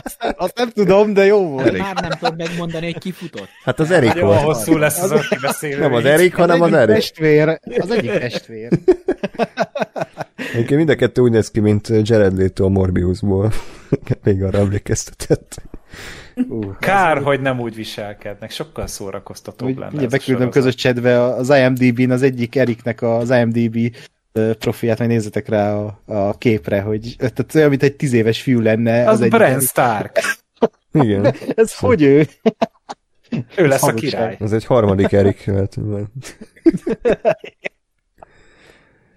Speaker 3: Azt, nem, azt nem tudom, de jó volt.
Speaker 5: Erik. Már nem tudod megmondani, hogy ki futott.
Speaker 1: Hát az Erik
Speaker 2: Jó,
Speaker 1: volt.
Speaker 2: hosszú lesz az, aki beszél.
Speaker 1: Nem az Erik, hanem az, az Erik.
Speaker 3: Testvér, az egyik testvér.
Speaker 1: Egyébként mind a kettő úgy néz ki, mint Jared Leto a Morbiusból. Még arra emlékeztetett.
Speaker 2: Uh, Kár, az hogy nem úgy viselkednek, sokkal szórakoztatóbb lenne.
Speaker 3: Ugye beküldöm közös csedve az IMDb-n az egyik Eriknek az IMDb profiát, majd nézzetek rá a, a képre, hogy tehát olyan, mint egy tíz éves fiú lenne.
Speaker 2: Az, az Bran Stark.
Speaker 1: Igen.
Speaker 3: De ez hogy ő?
Speaker 2: Ő lesz a király.
Speaker 1: Ez egy harmadik Erik. Mert...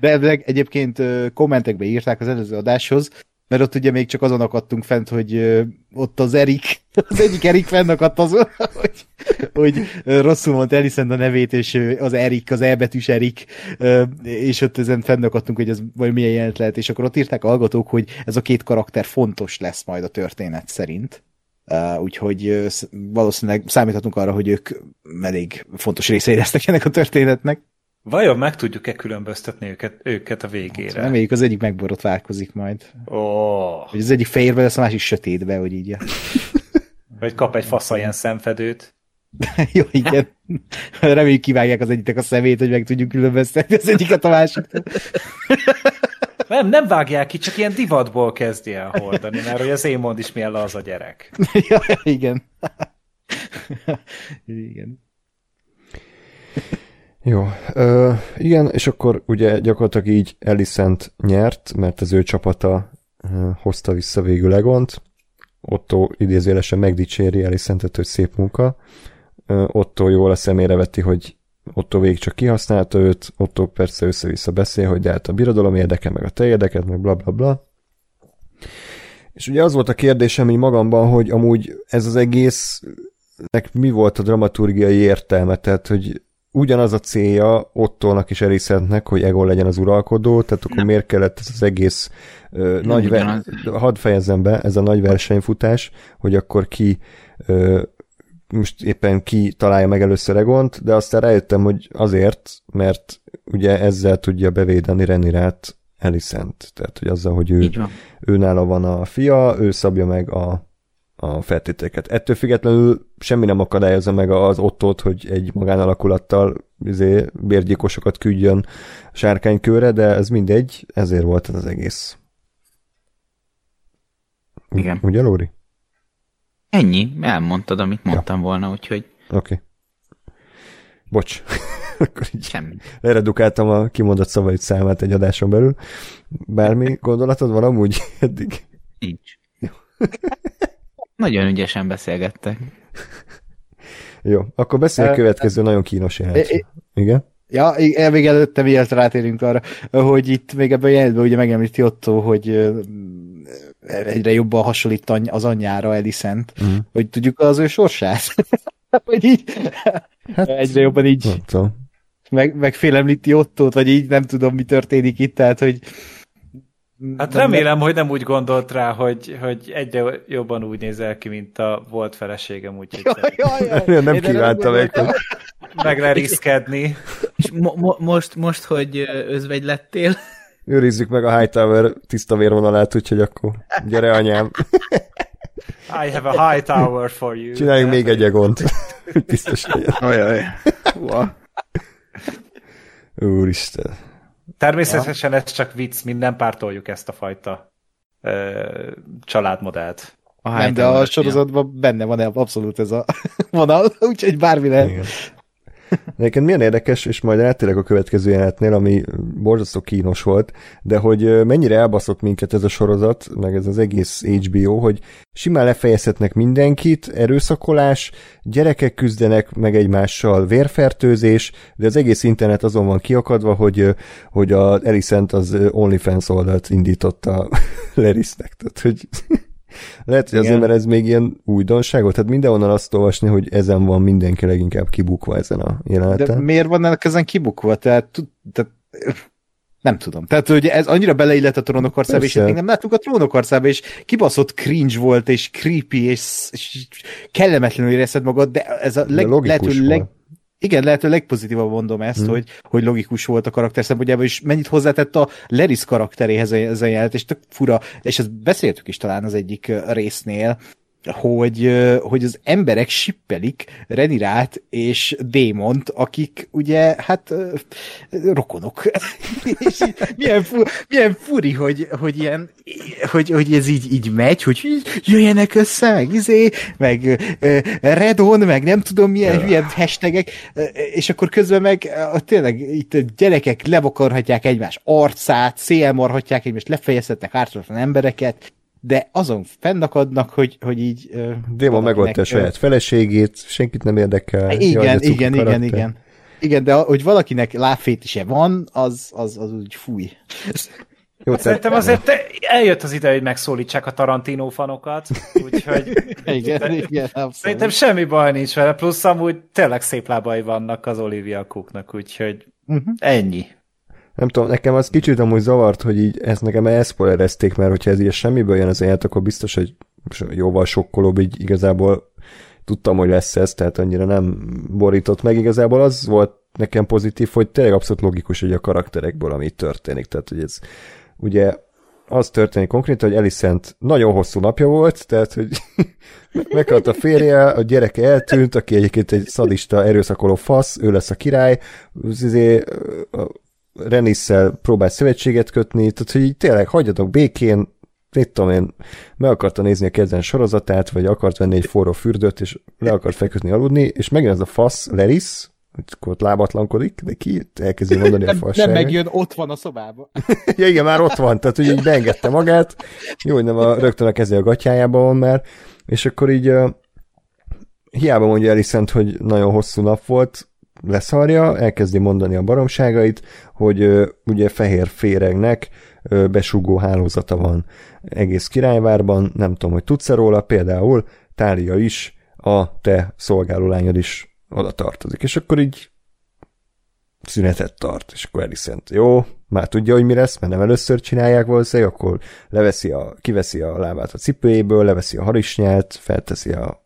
Speaker 3: De egyébként kommentekbe írták az előző adáshoz, mert ott ugye még csak azon akadtunk fent, hogy ott az Erik, az egyik Erik fennakadt azon, hogy, hogy rosszul mondta Elisend a nevét, és az Erik, az elbetűs Erik, és ott ezen fennakadtunk, hogy ez vagy milyen jelent lehet, és akkor ott írták a hallgatók, hogy ez a két karakter fontos lesz majd a történet szerint. úgyhogy valószínűleg számíthatunk arra, hogy ők elég fontos részei lesznek ennek a történetnek.
Speaker 2: Vajon meg tudjuk-e különböztetni őket, őket a végére?
Speaker 3: Hát, reméljük az egyik megborotválkozik majd.
Speaker 2: Oh.
Speaker 3: Hogy az egyik fehérbe lesz, a másik sötétbe, hogy így.
Speaker 2: Vagy kap egy fasz ilyen szemfedőt.
Speaker 3: Jó, igen. Reméljük kivágják az egyiknek a szemét, hogy meg tudjuk különböztetni az egyiket a másiktól.
Speaker 2: Nem, nem vágják ki, csak ilyen divatból kezdi el hordani, mert hogy az én mond is milyen az a gyerek.
Speaker 3: ja, igen. Igen.
Speaker 1: Jó, ö, igen, és akkor ugye gyakorlatilag így Elisent nyert, mert az ő csapata ö, hozta vissza végül Egont. Otto idézőjelesen megdicséri Elisentet, hogy szép munka. Otto jól a szemére veti, hogy Otto végig csak kihasználta őt, Otto persze össze-vissza beszél, hogy de hát a birodalom érdeke, meg a te érdeked, meg bla bla bla. És ugye az volt a kérdésem így magamban, hogy amúgy ez az egész mi volt a dramaturgiai értelme, tehát hogy ugyanaz a célja Ottónak és Elisentnek, hogy Egon legyen az uralkodó, tehát akkor Nem. miért kellett ez az egész ö, nagy ver... hadd fejezzem be, ez a nagy versenyfutás, hogy akkor ki ö, most éppen ki találja meg először Egont, de aztán rájöttem, hogy azért, mert ugye ezzel tudja bevédeni Renirát Elisent. Tehát, hogy azzal, hogy ő, ő nála van a fia, ő szabja meg a, a feltételeket. Ettől függetlenül semmi nem akadályozza meg az ottót, hogy egy magánalakulattal izé, bérgyilkosokat küldjön sárkánykőre, de ez mindegy, ezért volt ez az egész.
Speaker 5: Igen.
Speaker 1: Ugye, Lóri?
Speaker 5: Ennyi, elmondtad, amit mondtam ja. volna, úgyhogy...
Speaker 1: Oké. Okay. Bocs.
Speaker 5: Akkor így Semmi.
Speaker 1: Leredukáltam a kimondott szavait számát egy adáson belül. Bármi gondolatod van amúgy eddig?
Speaker 5: Nincs. Nagyon ügyesen beszélgettek.
Speaker 1: Jó, akkor beszélj a következő nagyon kínos jelent. Igen?
Speaker 3: Ja, még előtte miért rátérünk arra, hogy itt még ebben a jelentben ugye megemlíti Otto, hogy egyre jobban hasonlít az anyjára Elisent, mm. hogy tudjuk az ő sorsát. hogy így hát, egyre jobban így meg, meg félemlíti Ottót, vagy így nem tudom, mi történik itt, tehát, hogy
Speaker 2: Hát remélem, hogy nem úgy gondolt rá, hogy, hogy egyre jobban úgy nézel ki, mint a volt feleségem, úgyhogy
Speaker 1: jaj, jaj, jaj. nem kívánta meg, hogy...
Speaker 2: meg leriszkedni.
Speaker 5: És mo- mo- most, most, hogy özvegy lettél?
Speaker 1: Őrizzük meg a Hightower tiszta vérvonalát, úgyhogy akkor gyere anyám.
Speaker 2: I have a high tower for you.
Speaker 1: Csináljunk még egy egont. Biztos legyen.
Speaker 4: Ajaj.
Speaker 1: Úristen.
Speaker 2: Természetesen ja. ez csak vicc, mi nem pártoljuk ezt a fajta ö, családmodellt.
Speaker 3: A nem, de a sorozatban benne van abszolút ez a vonal, úgyhogy bármi lehet. Igen.
Speaker 1: Nekem milyen érdekes, és majd rátérek a következő jelenetnél, ami borzasztó kínos volt, de hogy mennyire elbaszott minket ez a sorozat, meg ez az egész HBO, hogy simán lefejezhetnek mindenkit, erőszakolás, gyerekek küzdenek meg egymással, vérfertőzés, de az egész internet azon van kiakadva, hogy, hogy a Elisent az OnlyFans oldalt indította Lerisnek. Tehát, hogy lehet, hogy azért, mert ez még ilyen újdonság volt, tehát mindenhonnan azt olvasni, hogy ezen van mindenki leginkább kibukva ezen a jeleneten.
Speaker 3: De miért van ennek ezen kibukva? Tehát, tehát nem tudom. Tehát, hogy ez annyira beleillett a trónokorszába, és még nem láttuk a trónokorszába, és kibaszott cringe volt, és creepy, és, és kellemetlenül érezted magad, de ez a leg, lehető leg, igen, lehet, hogy legpozitívabb mondom ezt, hmm. hogy, hogy logikus volt a karakter szempontjából, és mennyit hozzátett a Leris karakteréhez ez a jelet, és tök fura, és ezt beszéltük is talán az egyik résznél, hogy, hogy az emberek sippelik Renirát és Démont, akik ugye, hát rokonok. és milyen, fu, milyen furi, hogy, hogy, ilyen, hogy, hogy ez így, így megy, hogy jöjjenek össze, meg izé, meg Redon, meg nem tudom milyen hülye hashtagek, és akkor közben meg tényleg itt gyerekek levakarhatják egymás arcát, szélmarhatják egymást, lefejezhetnek ártatlan embereket, de azon fennakadnak, hogy, hogy így...
Speaker 1: Démon megoldta a saját feleségét, senkit nem érdekel.
Speaker 3: Igen, Jaj, igen, igen, igen. Igen, de hogy valakinek lábfétise van, az, az, az úgy fúj.
Speaker 2: Jó, Szerintem azért eljött az ide, hogy megszólítsák a Tarantino fanokat, úgyhogy
Speaker 3: igen, igen, abszolút.
Speaker 2: szerintem semmi baj nincs vele, plusz amúgy tényleg szép lábai vannak az Olivia Cooknak, úgyhogy uh-huh. ennyi
Speaker 1: nem tudom, nekem az kicsit amúgy zavart, hogy így ezt nekem elszpoilerezték, mert hogyha ez így semmiből jön az élet, akkor biztos, hogy jóval sokkolóbb, így igazából tudtam, hogy lesz ez, tehát annyira nem borított meg. Igazából az volt nekem pozitív, hogy tényleg abszolút logikus, hogy a karakterekből, ami történik. Tehát, hogy ez ugye az történik konkrétan, hogy Elisent nagyon hosszú napja volt, tehát, hogy meghalt a férje, a gyereke eltűnt, aki egyébként egy szadista, erőszakoló fasz, ő lesz a király, az izé, Renisszel próbál szövetséget kötni, tehát hogy így tényleg hagyjatok békén, mit tudom én, meg akarta nézni a kezden sorozatát, vagy akart venni egy forró fürdőt, és le akart feküdni, aludni, és megint ez a fasz, Leris, akkor ott lábatlankodik, de ki elkezdi mondani a
Speaker 3: falságot. Nem megjön, ott van a szobában.
Speaker 1: ja igen, már ott van, tehát hogy így beengedte magát, jó, hogy nem a, rögtön a keze a gatyájában van már, és akkor így uh, hiába mondja Alicent, hogy nagyon hosszú nap volt, leszarja, elkezdi mondani a baromságait, hogy ugye fehér féregnek besugó hálózata van egész királyvárban, nem tudom, hogy tudsz róla, például Tália is, a te szolgálólányod is oda tartozik. És akkor így szünetet tart, és akkor Alicent, jó, már tudja, hogy mi lesz, mert nem először csinálják valószínűleg, akkor leveszi a, kiveszi a lábát a cipőjéből, leveszi a harisnyát, felteszi a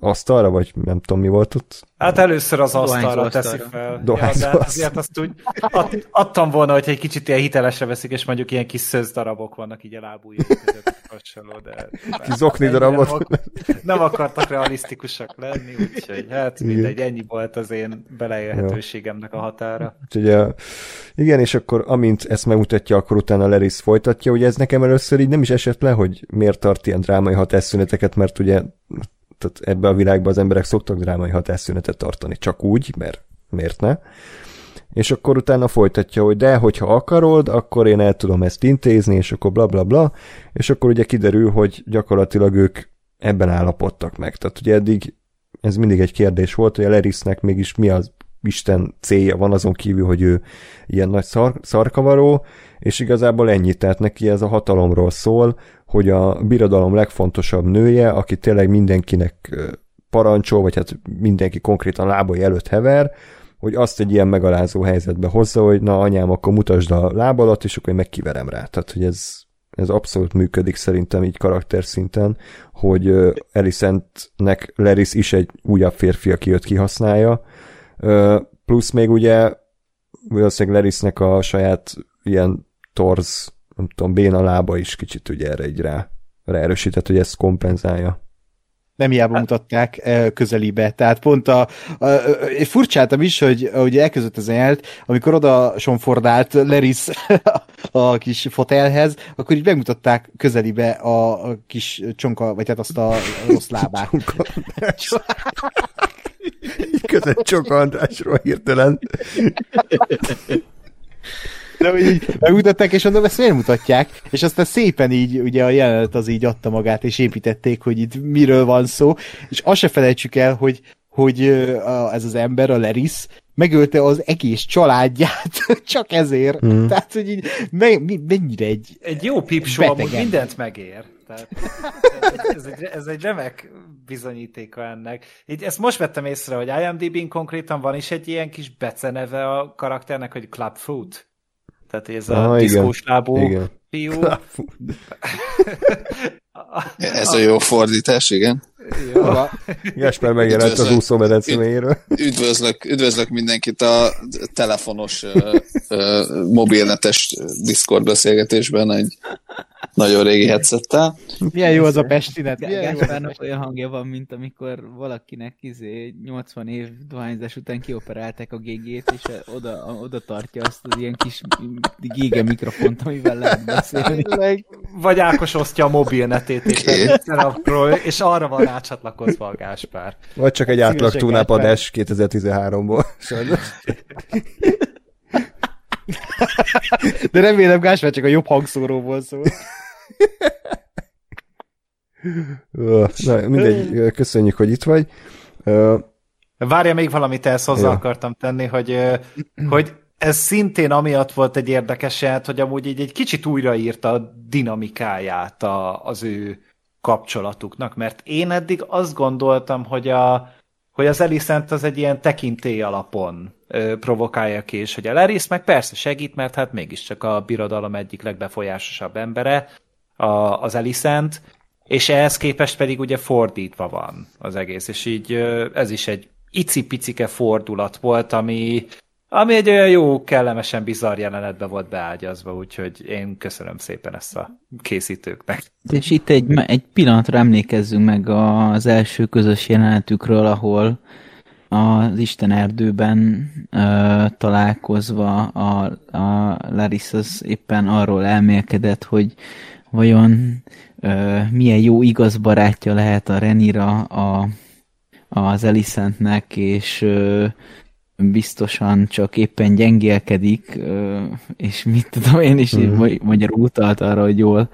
Speaker 1: asztalra, vagy nem tudom mi volt ott.
Speaker 2: Hát először az asztalra teszi fel.
Speaker 1: Dohányzó
Speaker 2: ja, de azért azt úgy ad, adtam volna, hogy egy kicsit ilyen hitelesre veszik, és mondjuk ilyen kis szőz darabok vannak így a lábújai között hasonló, de...
Speaker 1: Kis zokni darabot.
Speaker 2: Nem, nem akartak realisztikusak lenni, úgyhogy hát mindegy, ennyi volt az én beleélhetőségemnek a határa.
Speaker 1: Úgyhogy a, igen, és akkor amint ezt megmutatja, akkor utána Leris folytatja, ugye ez nekem először így nem is esett le, hogy miért tart ilyen drámai hatásszüneteket, mert ugye tehát ebbe a világban az emberek szoktak drámai hatásszünetet tartani, csak úgy, mert miért ne? És akkor utána folytatja, hogy de, hogyha akarod, akkor én el tudom ezt intézni, és akkor bla bla bla, és akkor ugye kiderül, hogy gyakorlatilag ők ebben állapodtak meg. Tehát ugye eddig ez mindig egy kérdés volt, hogy a Lerisnek mégis mi az Isten célja van azon kívül, hogy ő ilyen nagy szar, szarkavaró, és igazából ennyi, tehát neki ez a hatalomról szól, hogy a birodalom legfontosabb nője, aki tényleg mindenkinek parancsol, vagy hát mindenki konkrétan lábai előtt hever, hogy azt egy ilyen megalázó helyzetbe hozza, hogy na anyám, akkor mutasd a lábalat, és akkor én megkiverem rá. Tehát, hogy ez, ez abszolút működik szerintem így karakter szinten, hogy Elisentnek Leris is egy újabb férfi, aki őt kihasználja. Plusz még ugye valószínűleg Lerisnek a saját ilyen torz, nem tudom, béna lába is kicsit ugye erre így rá, rá erősített, hogy ezt kompenzálja
Speaker 3: nem hiába hát. mutatták közelibe. Tehát pont a, a, a, a furcsáltam is, hogy, hogy elközött az jelenet, amikor oda sonfordált Leris a kis fotelhez, akkor így megmutatták közelibe a, a kis csonka, vagy hát azt a rossz lábát.
Speaker 1: Között Csonka Andrásról hirtelen.
Speaker 3: De hogy így megmutatták, és mondom, ezt miért mutatják? És aztán szépen így, ugye a jelenet az így adta magát, és építették, hogy itt miről van szó, és azt se felejtsük el, hogy hogy ez az ember, a Leris, megölte az egész családját, csak ezért. Mm. Tehát, hogy így me, mennyire egy
Speaker 2: Egy jó pipsó amúgy mindent megér. Tehát, ez, egy, ez egy remek bizonyítéka ennek. Így ezt most vettem észre, hogy IMDb-n konkrétan van is egy ilyen kis beceneve a karakternek, hogy Clubfoot. Tehát ez a ah, diszkós lábú igen. fiú.
Speaker 6: ez a jó fordítás, igen.
Speaker 1: Jó. Jesper megjelent az úszómedencéjéről.
Speaker 6: Üdvözlök, üdvözlök mindenkit a telefonos, mobilnetes Discord beszélgetésben egy nagyon régi headsettel.
Speaker 3: Milyen jó az a Pestinet.
Speaker 5: Gáspárnak olyan hangja van, mint amikor valakinek izé 80 év dohányzás után kioperálták a gégét, és oda, oda tartja azt az ilyen kis gége mikrofont, amivel lehet beszélni.
Speaker 2: Vagy Ákos osztja a mobilnetét, és arra van rácsatlakozva a Gáspár.
Speaker 1: Vagy csak egy átlag túnápadás 2013-ból.
Speaker 3: De remélem Gáspár csak a jobb hangszóróból szól.
Speaker 1: Na, mindegy, köszönjük, hogy itt vagy.
Speaker 2: Várja, még valamit ezt hozzá ja. akartam tenni, hogy, hogy ez szintén amiatt volt egy érdekes jelent, hogy amúgy így egy kicsit újraírta a dinamikáját a, az ő kapcsolatuknak, mert én eddig azt gondoltam, hogy, a, hogy az Elisent az egy ilyen tekintély alapon ö, provokálja ki, és hogy a Leris meg persze segít, mert hát mégiscsak a birodalom egyik legbefolyásosabb embere, a, az Elisent, és ehhez képest pedig ugye fordítva van az egész, és így ez is egy icipicike fordulat volt, ami, ami egy olyan jó, kellemesen bizarr jelenetbe volt beágyazva, úgyhogy én köszönöm szépen ezt a készítőknek.
Speaker 5: És itt egy, egy pillanatra emlékezzünk meg az első közös jelenetükről, ahol az Isten erdőben ö, találkozva a, a Larissa éppen arról elmélkedett, hogy vajon ö, milyen jó igaz barátja lehet a Renira a, az Elisentnek, és ö, biztosan csak éppen gyengélkedik, ö, és mit tudom én is, mm. magyarul utalt arra, hogy jól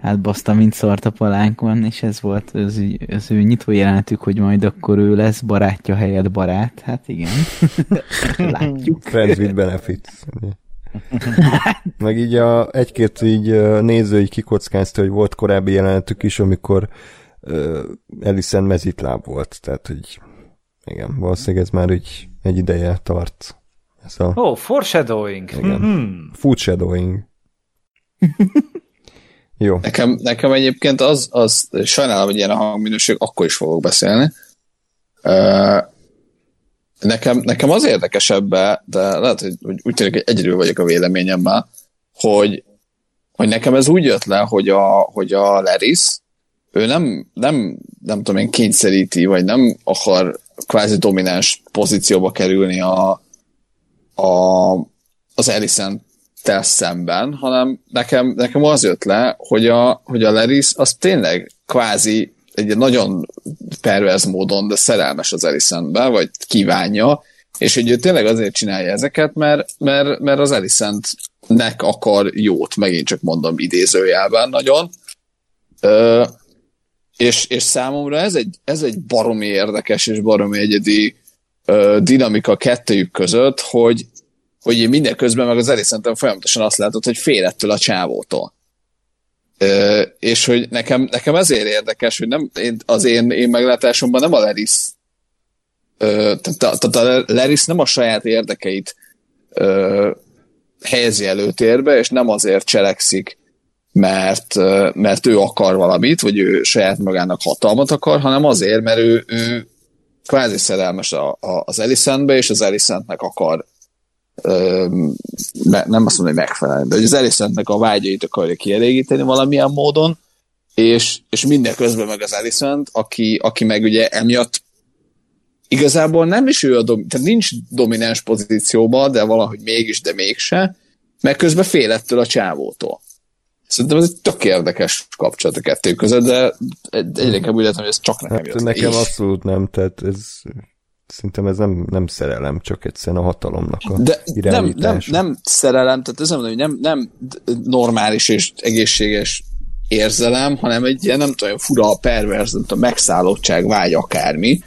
Speaker 5: hát baszta, mint szart a palánkon, és ez volt az, az ő nyitó jelenetük, hogy majd akkor ő lesz barátja helyett barát. Hát igen. Látjuk.
Speaker 1: Friends with benefits. Meg így a, egy-két így néző így kikockázta, hogy volt korábbi jelenetük is, amikor uh, Ellison mezitláb volt, tehát hogy igen, valószínűleg ez már így egy ideje tart. Ez
Speaker 2: a... Oh, foreshadowing.
Speaker 1: Igen. Mm-hmm. Foodshadowing. Jó.
Speaker 4: Nekem, nekem egyébként az, az sajnálom, hogy ilyen a hangminőség, akkor is fogok beszélni. Nekem, nekem az érdekesebb, de lehet, hogy úgy tűnik, hogy egyedül vagyok a véleményemmel, hogy, hogy nekem ez úgy jött le, hogy a, hogy a Leris, ő nem, nem, nem tudom én, kényszeríti, vagy nem akar kvázi domináns pozícióba kerülni a, a, az Ellison tel szemben, hanem nekem, nekem az jött le, hogy a, hogy a Leris az tényleg kvázi egy nagyon perverz módon, de szerelmes az Elisentbe, vagy kívánja, és hogy ő tényleg azért csinálja ezeket, mert, mert, mert az Elisentnek akar jót, megint csak mondom idézőjelben nagyon. Ö, és, és számomra ez egy, ez egy baromi érdekes és baromi egyedi ö, dinamika kettőjük között, hogy, hogy én mindeközben meg az Elisentem folyamatosan azt látod, hogy fél ettől a csávótól. Ö, és hogy nekem, nekem ezért érdekes, hogy nem, én, az én, én meglátásomban nem a Leris tehát a, a Leris nem a saját érdekeit ö, helyezi előtérbe, és nem azért cselekszik, mert, mert ő akar valamit, vagy ő saját magának hatalmat akar, hanem azért, mert ő, ő kvázi szerelmes a, a, az Elisentbe, és az Elisentnek akar nem azt mondom, hogy megfelelni, de hogy az Elisentnek a vágyait akarja kielégíteni valamilyen módon, és, és mindeközben meg az Elisent, aki, aki meg ugye emiatt igazából nem is ő a dom- tehát nincs domináns pozícióban, de valahogy mégis, de mégse, meg közben fél ettől a csávótól. Szerintem ez egy tök érdekes kapcsolat a kettő között, de egyre inkább úgy látom, hogy ez csak nekem hát,
Speaker 1: jött. Nekem abszolút nem, tehát ez Szerintem ez nem, nem szerelem, csak egyszerűen a hatalomnak a De
Speaker 4: nem, nem, nem szerelem, tehát ez hogy nem, nem normális és egészséges érzelem, hanem egy ilyen, nem tudom, fura, perverz, nem tudom, megszállottság, vágy, akármi,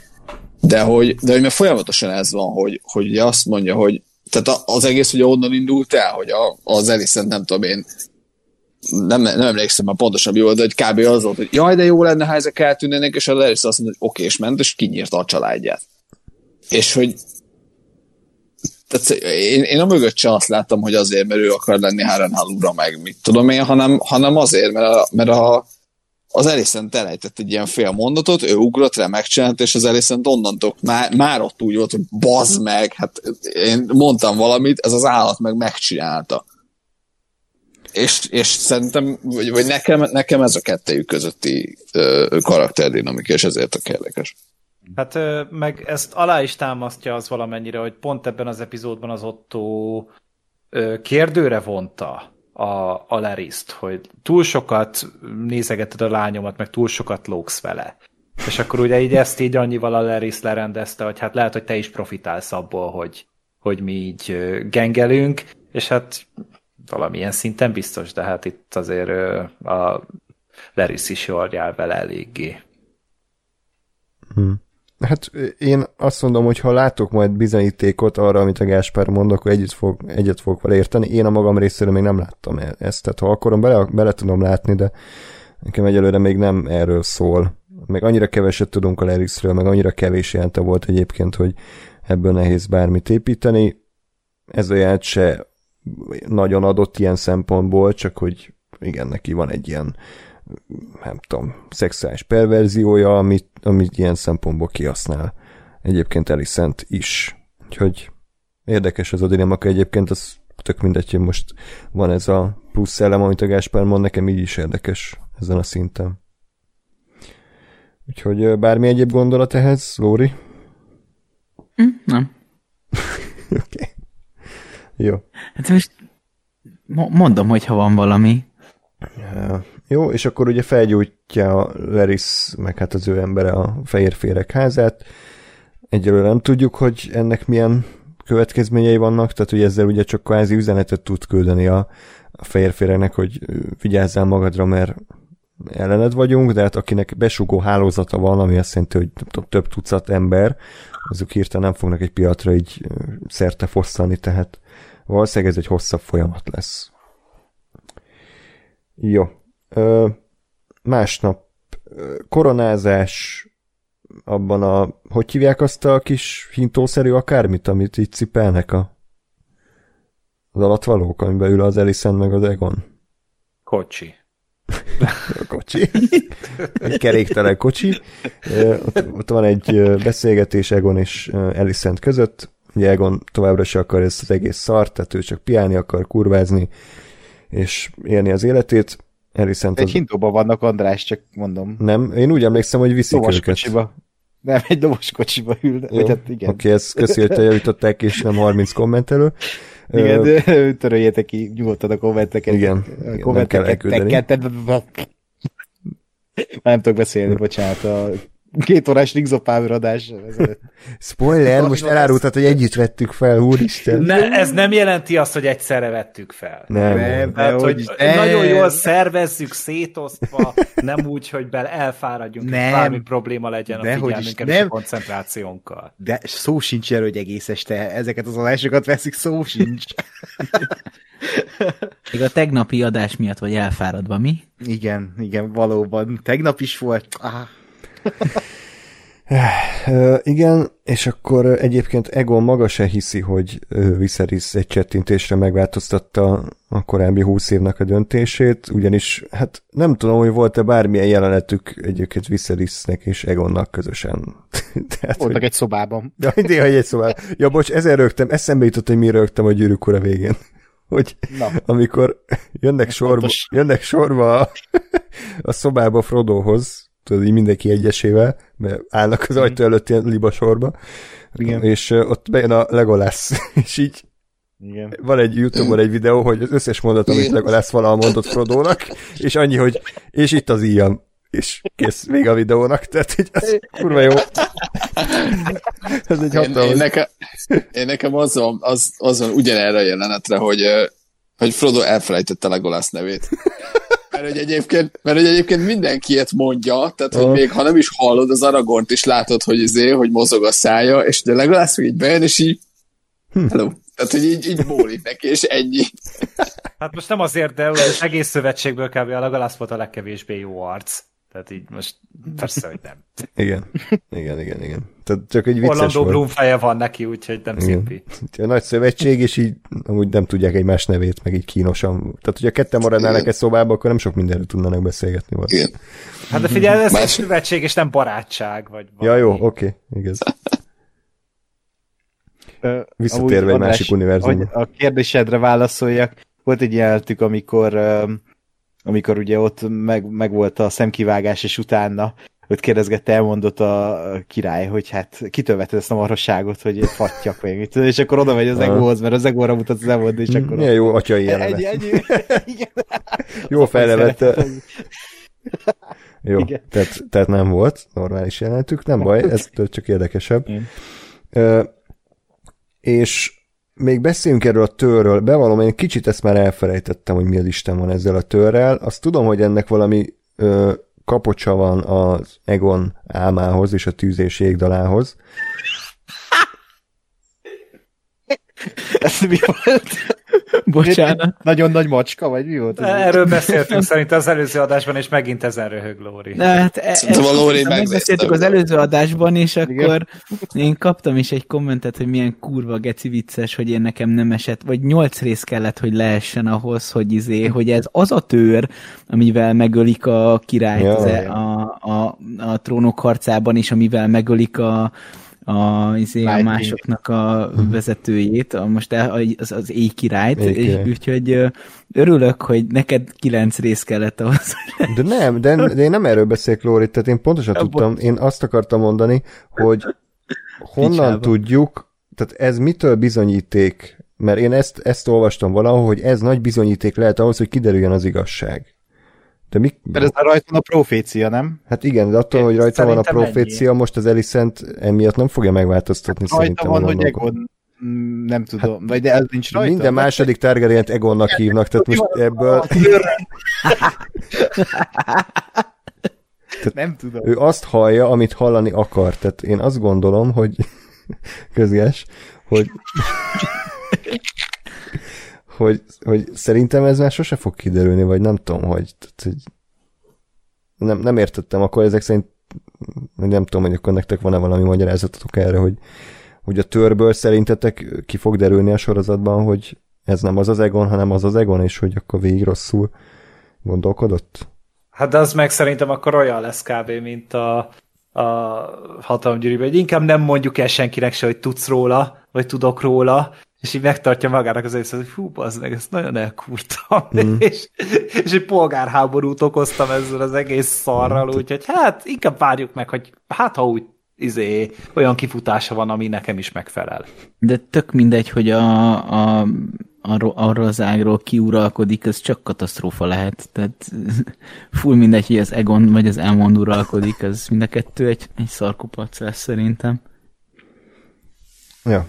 Speaker 4: de hogy, de hogy mert folyamatosan ez van, hogy, hogy azt mondja, hogy tehát az egész ugye onnan indult el, hogy a, az Elisent, nem tudom én, nem, nem emlékszem már pontosan mi volt, de hogy kb. az volt, hogy jaj, de jó lenne, ha ezek eltűnnének, és az Elisent azt mondja, hogy oké, és ment, és kinyírta a családját. És hogy tehát én, én a mögött sem azt láttam, hogy azért, mert ő akar lenni Harrenhal ura, meg mit tudom én, hanem, hanem azért, mert, a, mert a, az Elisent elejtett egy ilyen fél mondatot, ő ugrott rá, megcsinált, és az Elisent onnantól már, már ott úgy volt, hogy bazd meg, hát én mondtam valamit, ez az állat meg megcsinálta. És, és szerintem, vagy, vagy nekem, nekem ez a kettejük közötti ö, karakterdinamika, és ezért a érdekes.
Speaker 2: Hát meg ezt alá is támasztja az valamennyire, hogy pont ebben az epizódban az Otto kérdőre vonta a, a Leriszt, hogy túl sokat nézegeted a lányomat, meg túl sokat lógsz vele. És akkor ugye így ezt így annyival a Leris lerendezte, hogy hát lehet, hogy te is profitálsz abból, hogy, hogy mi így gengelünk, és hát valamilyen szinten biztos, de hát itt azért a Leris is jól jár vele eléggé.
Speaker 1: Hmm. Hát én azt mondom, hogy ha látok majd bizonyítékot arra, amit a Gáspár mond, akkor együtt fog, egyet fogok vele érteni. Én a magam részéről még nem láttam e- ezt, tehát ha akarom, bele, bele tudom látni, de nekem egyelőre még nem erről szól. Meg annyira keveset tudunk a Lerisről, meg annyira kevés jelente volt egyébként, hogy ebből nehéz bármit építeni. Ez jelent se nagyon adott ilyen szempontból, csak hogy igen, neki van egy ilyen nem tudom, szexuális perverziója, amit, amit ilyen szempontból kihasznál. Egyébként Elisent is. Úgyhogy érdekes az a dinamika egyébként, az tök mindegy, hogy most van ez a plusz szellem, amit a Gáspár mond, nekem így is érdekes ezen a szinten. Úgyhogy bármi egyéb gondolat ehhez, Lóri?
Speaker 5: Mm, nem.
Speaker 1: Oké. okay. Jó.
Speaker 5: Hát most mondom, hogy ha van valami.
Speaker 1: Ja. Jó, és akkor ugye felgyújtja Leris, meg hát az ő embere a fehér féreg házát. Egyelőre nem tudjuk, hogy ennek milyen következményei vannak, tehát hogy ezzel ugye csak kvázi üzenetet tud küldeni a, a fehér féregnek, hogy vigyázzál magadra, mert ellened vagyunk, de hát akinek besugó hálózata van, ami azt jelenti, hogy több tucat ember, azok hirtelen nem fognak egy piatra így szerte fosszani, tehát valószínűleg ez egy hosszabb folyamat lesz. Jó. Ö, másnap koronázás abban a, hogy hívják azt a kis hintószerű akármit, amit itt cipelnek a az alatvalók, amiben ül az Ellison meg az Egon.
Speaker 2: Kocsi.
Speaker 1: a kocsi. Egy keréktelen kocsi. Ott, ott van egy beszélgetés Egon és Ellison között. Ugye Egon továbbra se akar ezt az egész szart, tehát ő csak piálni akar, kurvázni, és élni az életét. Ellison
Speaker 3: egy hintóban vannak, András, csak mondom.
Speaker 1: Nem, én úgy emlékszem, hogy viszik
Speaker 3: Lovas őket. Kocsiba. Nem, egy dobos kocsiba ül.
Speaker 1: Jó, hát igen. Oké, okay, ezt köszi, hogy javították, és nem 30 kommentelő.
Speaker 3: Igen, de töröljétek ki nyugodtan a kommenteket.
Speaker 1: Igen,
Speaker 3: a kommenteket. Nem kell Nem tudok beszélni, bocsánat. A két órás Rings adás.
Speaker 1: Spoiler, most elárultad, hogy együtt vettük fel, úristen.
Speaker 2: Ne, ez nem jelenti azt, hogy egyszerre vettük fel.
Speaker 1: Nem. nem
Speaker 2: hát, hogy nem. nagyon jól szervezzük szétosztva, nem úgy, hogy bele elfáradjunk, nem. bármi probléma legyen de a figyelmünkkel és a koncentrációnkkal.
Speaker 3: De szó sincs erről, hogy egész este ezeket az adásokat veszik, szó sincs.
Speaker 5: Még a tegnapi adás miatt vagy elfáradva, mi?
Speaker 3: Igen, igen, valóban. Tegnap is volt. Ah.
Speaker 1: Igen, és akkor egyébként Egon maga se hiszi, hogy Viserys egy csettintésre megváltoztatta a korábbi húsz évnek a döntését, ugyanis hát nem tudom, hogy volt-e bármilyen jelenetük egyébként Viserysnek és Egonnak közösen.
Speaker 3: Tehát, Voltak hogy... egy szobában.
Speaker 1: Ja, hogy egy szobában. Ja, bocs, ezen rögtem, eszembe jutott, hogy mi rögtem a gyűrűk ura végén. Hogy Na. amikor jönnek sorba, jönnek sorba a, a szobába Frodohoz, tudod, így mindenki egyesével, mert állnak az ajtó előtt ilyen libasorba, Igen. és ott bejön a Legolász, és így igen. Van egy Youtube-on egy videó, hogy az összes mondat, amit Legolász valahol mondott Frodónak, és annyi, hogy és itt az íjam, és kész még a videónak, tehát hogy ez kurva jó.
Speaker 6: ez egy hatalmas. Én, én, nekem, én nekem az van, az, az van ugyanerre a jelenetre, hogy, hogy Frodo elfelejtette Legolász nevét. Mert hogy egyébként, mert hogy egyébként mindenki ilyet mondja, tehát hogy még ha nem is hallod az Aragort is látod, hogy izé, hogy mozog a szája, és de legalább így bejön, és így hm. hello. Tehát, hogy így, így bólik neki, és ennyi.
Speaker 2: Hát most nem azért, de az egész szövetségből kb. a legalább volt a legkevésbé jó arc. Tehát így most persze, hogy nem.
Speaker 1: Igen, igen, igen, igen. Tehát csak egy vicces
Speaker 2: Orlando Bloom feje van neki, úgyhogy nem szimpi.
Speaker 1: A nagy szövetség, és így amúgy nem tudják egymás nevét, meg így kínosan. Tehát, hogyha ketten maradnának egy szobába, akkor nem sok mindenről tudnának beszélgetni. Volt. Igen.
Speaker 2: Hát de figyelj, ez Más... egy szövetség, és nem barátság. Vagy
Speaker 1: valami. Ja, jó, oké, okay, igaz. Visszatérve egy másik univerzumba.
Speaker 3: A kérdésedre válaszoljak. Volt egy jelenetük, amikor amikor ugye ott meg, meg volt a szemkivágás, és utána őt kérdezgette, elmondott a király, hogy hát kitől vetted ezt a marhasságot, hogy fattyak még, mit és akkor oda megy az egóhoz, mert az egóra mutat az elmond, és akkor...
Speaker 1: Milyen jó atyai jelenet. Egy, egy, igen. Jó felnevette. Jó, tehát, tehát nem volt normális jelenetük, nem baj, ez csak érdekesebb. Uh, és még beszéljünk erről a törről. Bevallom, én kicsit ezt már elfelejtettem, hogy mi az Isten van ezzel a törrel. Azt tudom, hogy ennek valami ö, kapocsa van az Egon álmához és a tűz és jégdalához.
Speaker 3: Ez mi volt?
Speaker 5: Bocsánat.
Speaker 3: Nagyon nagy macska, vagy mi volt?
Speaker 2: Erről beszéltünk szerintem az előző adásban, és megint ezen röhög Lóri.
Speaker 5: Na, hát e, e, a Lóri megbeszéltük az előző adásban, és akkor Igen. én kaptam is egy kommentet, hogy milyen kurva geci vicces, hogy én nekem nem esett, vagy nyolc rész kellett, hogy leessen ahhoz, hogy izé, hogy ez az a tör, amivel megölik a királyt ja, a, a, a, a trónok harcában, és amivel megölik a a, izé, a másoknak a vezetőjét, a, most az, az éj királyt, és úgyhogy örülök, hogy neked kilenc rész kellett ahhoz.
Speaker 1: De nem, de, de én nem erről beszélek, Lóri, tehát én pontosan ja, tudtam, én azt akartam mondani, hogy honnan Picsába. tudjuk, tehát ez mitől bizonyíték, mert én ezt, ezt olvastam valahol, hogy ez nagy bizonyíték lehet ahhoz, hogy kiderüljön az igazság. De mi?
Speaker 3: Mert ez a rajta van a profécia, nem?
Speaker 1: Hát igen, de attól, hogy rajta van a profécia, ennyi. most az Elicent emiatt nem fogja megváltoztatni
Speaker 3: hát
Speaker 1: szerintem.
Speaker 3: van, hogy Egon nem tudom, hát, vagy de ez nincs rajta.
Speaker 1: Minden második targaryen Egonnak hívnak, tehát most ebből...
Speaker 3: Tehát nem tudom.
Speaker 1: Ő azt hallja, amit hallani akar. Tehát én azt gondolom, hogy közges, hogy hogy, hogy szerintem ez már sose fog kiderülni, vagy nem tudom, hogy, tehát, hogy nem, nem értettem, akkor ezek szerint nem tudom, hogy akkor nektek van-e valami magyarázatotok erre, hogy, hogy a törből szerintetek ki fog derülni a sorozatban, hogy ez nem az az Egon, hanem az az Egon, és hogy akkor végig rosszul gondolkodott?
Speaker 2: Hát de az meg szerintem akkor olyan lesz kb. mint a, a hatalomgyűrűben, hogy inkább nem mondjuk el senkinek se, hogy tudsz róla, vagy tudok róla, és így megtartja magának az egészet, hogy hú, az meg, ezt nagyon elkurtam, mm. és, és egy polgárháborút okoztam ezzel az egész szarral, mm. úgyhogy hát inkább várjuk meg, hogy hát ha úgy izé, olyan kifutása van, ami nekem is megfelel.
Speaker 5: De tök mindegy, hogy a, a, arról, arról az ágról kiuralkodik, ez csak katasztrófa lehet. Tehát full mindegy, hogy az Egon vagy az Elmond uralkodik, az mind a kettő egy, egy szarkupac lesz szerintem.
Speaker 1: Ja,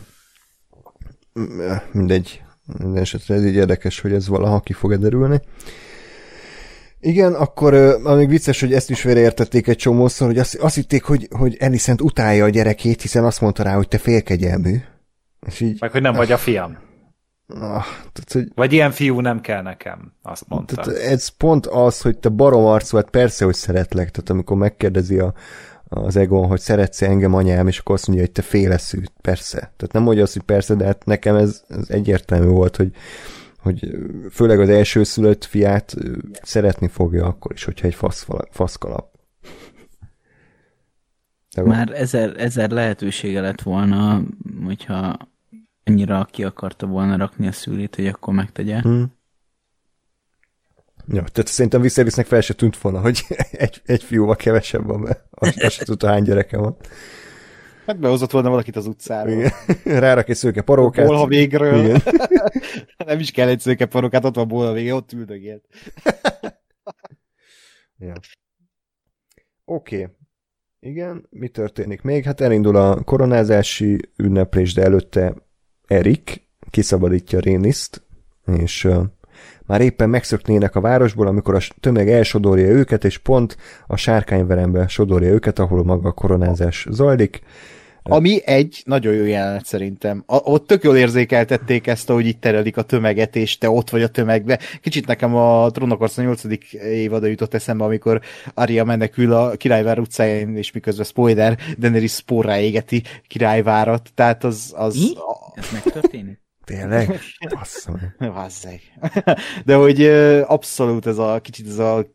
Speaker 1: mindegy, minden esetre ez így érdekes, hogy ez valaha ki fog derülni. Igen, akkor amíg vicces, hogy ezt is félreértették egy csomószor, hogy azt, azt hitték, hogy, hogy Alicent utálja a gyerekét, hiszen azt mondta rá, hogy te félkegyelmű.
Speaker 2: És így, Meg hogy nem vagy a fiam.
Speaker 1: Ah, tehát, hogy,
Speaker 2: vagy ilyen fiú nem kell nekem, azt mondta.
Speaker 1: Tehát ez pont az, hogy te barom arcú, hát persze, hogy szeretlek. Tehát amikor megkérdezi a, az Egon, hogy szeretsz engem anyám, és akkor azt mondja, hogy te féleszű, persze. Tehát nem mondja azt, hogy persze, de hát nekem ez, ez egyértelmű volt, hogy, hogy főleg az első szülött fiát szeretni fogja akkor is, hogyha egy fasz, faszkalap.
Speaker 5: De Már ezer, ezer lehetősége lett volna, hogyha annyira ki akarta volna rakni a szülét, hogy akkor megtegye. Hmm.
Speaker 1: Ja, tehát szerintem visszavisznek fel se tűnt volna, hogy egy, egy fiúval kevesebb van, mert azt, azt se tudta, hány gyereke van.
Speaker 3: Hát behozott volna valakit az utcáról.
Speaker 1: Igen. Rárak egy szőke parókát.
Speaker 3: Bolha végről. Igen. Nem is kell egy szőke parókát, ott van bolha végre, ott üldögélt.
Speaker 1: ja. Oké. Okay. Igen, mi történik még? Hát elindul a koronázási ünneplés, de előtte Erik kiszabadítja Réniszt, és már éppen megszöknének a városból, amikor a tömeg elsodorja őket, és pont a sárkányverembe sodorja őket, ahol maga a koronázás zajlik.
Speaker 3: Ami egy nagyon jó jelenet szerintem. A, ott tök jól érzékeltették ezt, hogy itt terelik a tömeget, és te ott vagy a tömegbe. Kicsit nekem a Trónokorsz 8. évada jutott eszembe, amikor Arya menekül a királyvár utcáján, és miközben spoiler, Daenerys spórrá égeti királyvárat. Tehát az... az
Speaker 5: Mi? Ez megtörténik?
Speaker 1: Tényleg? Basszom.
Speaker 3: De hogy abszolút ez a kicsit ez a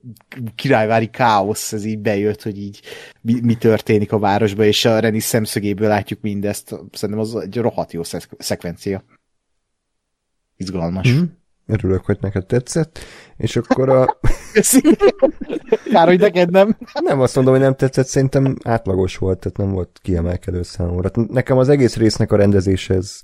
Speaker 3: királyvári káosz, ez így bejött, hogy így mi, mi történik a városban, és a Renis szemszögéből látjuk mindezt. Szerintem az egy rohadt jó szek- szekvencia. Izgalmas. Mm.
Speaker 1: Örülök, hogy neked tetszett. És akkor a...
Speaker 3: Kár, hogy neked nem.
Speaker 1: Nem azt mondom, hogy nem tetszett, szerintem átlagos volt, tehát nem volt kiemelkedő számomra. Nekem az egész résznek a rendezése ez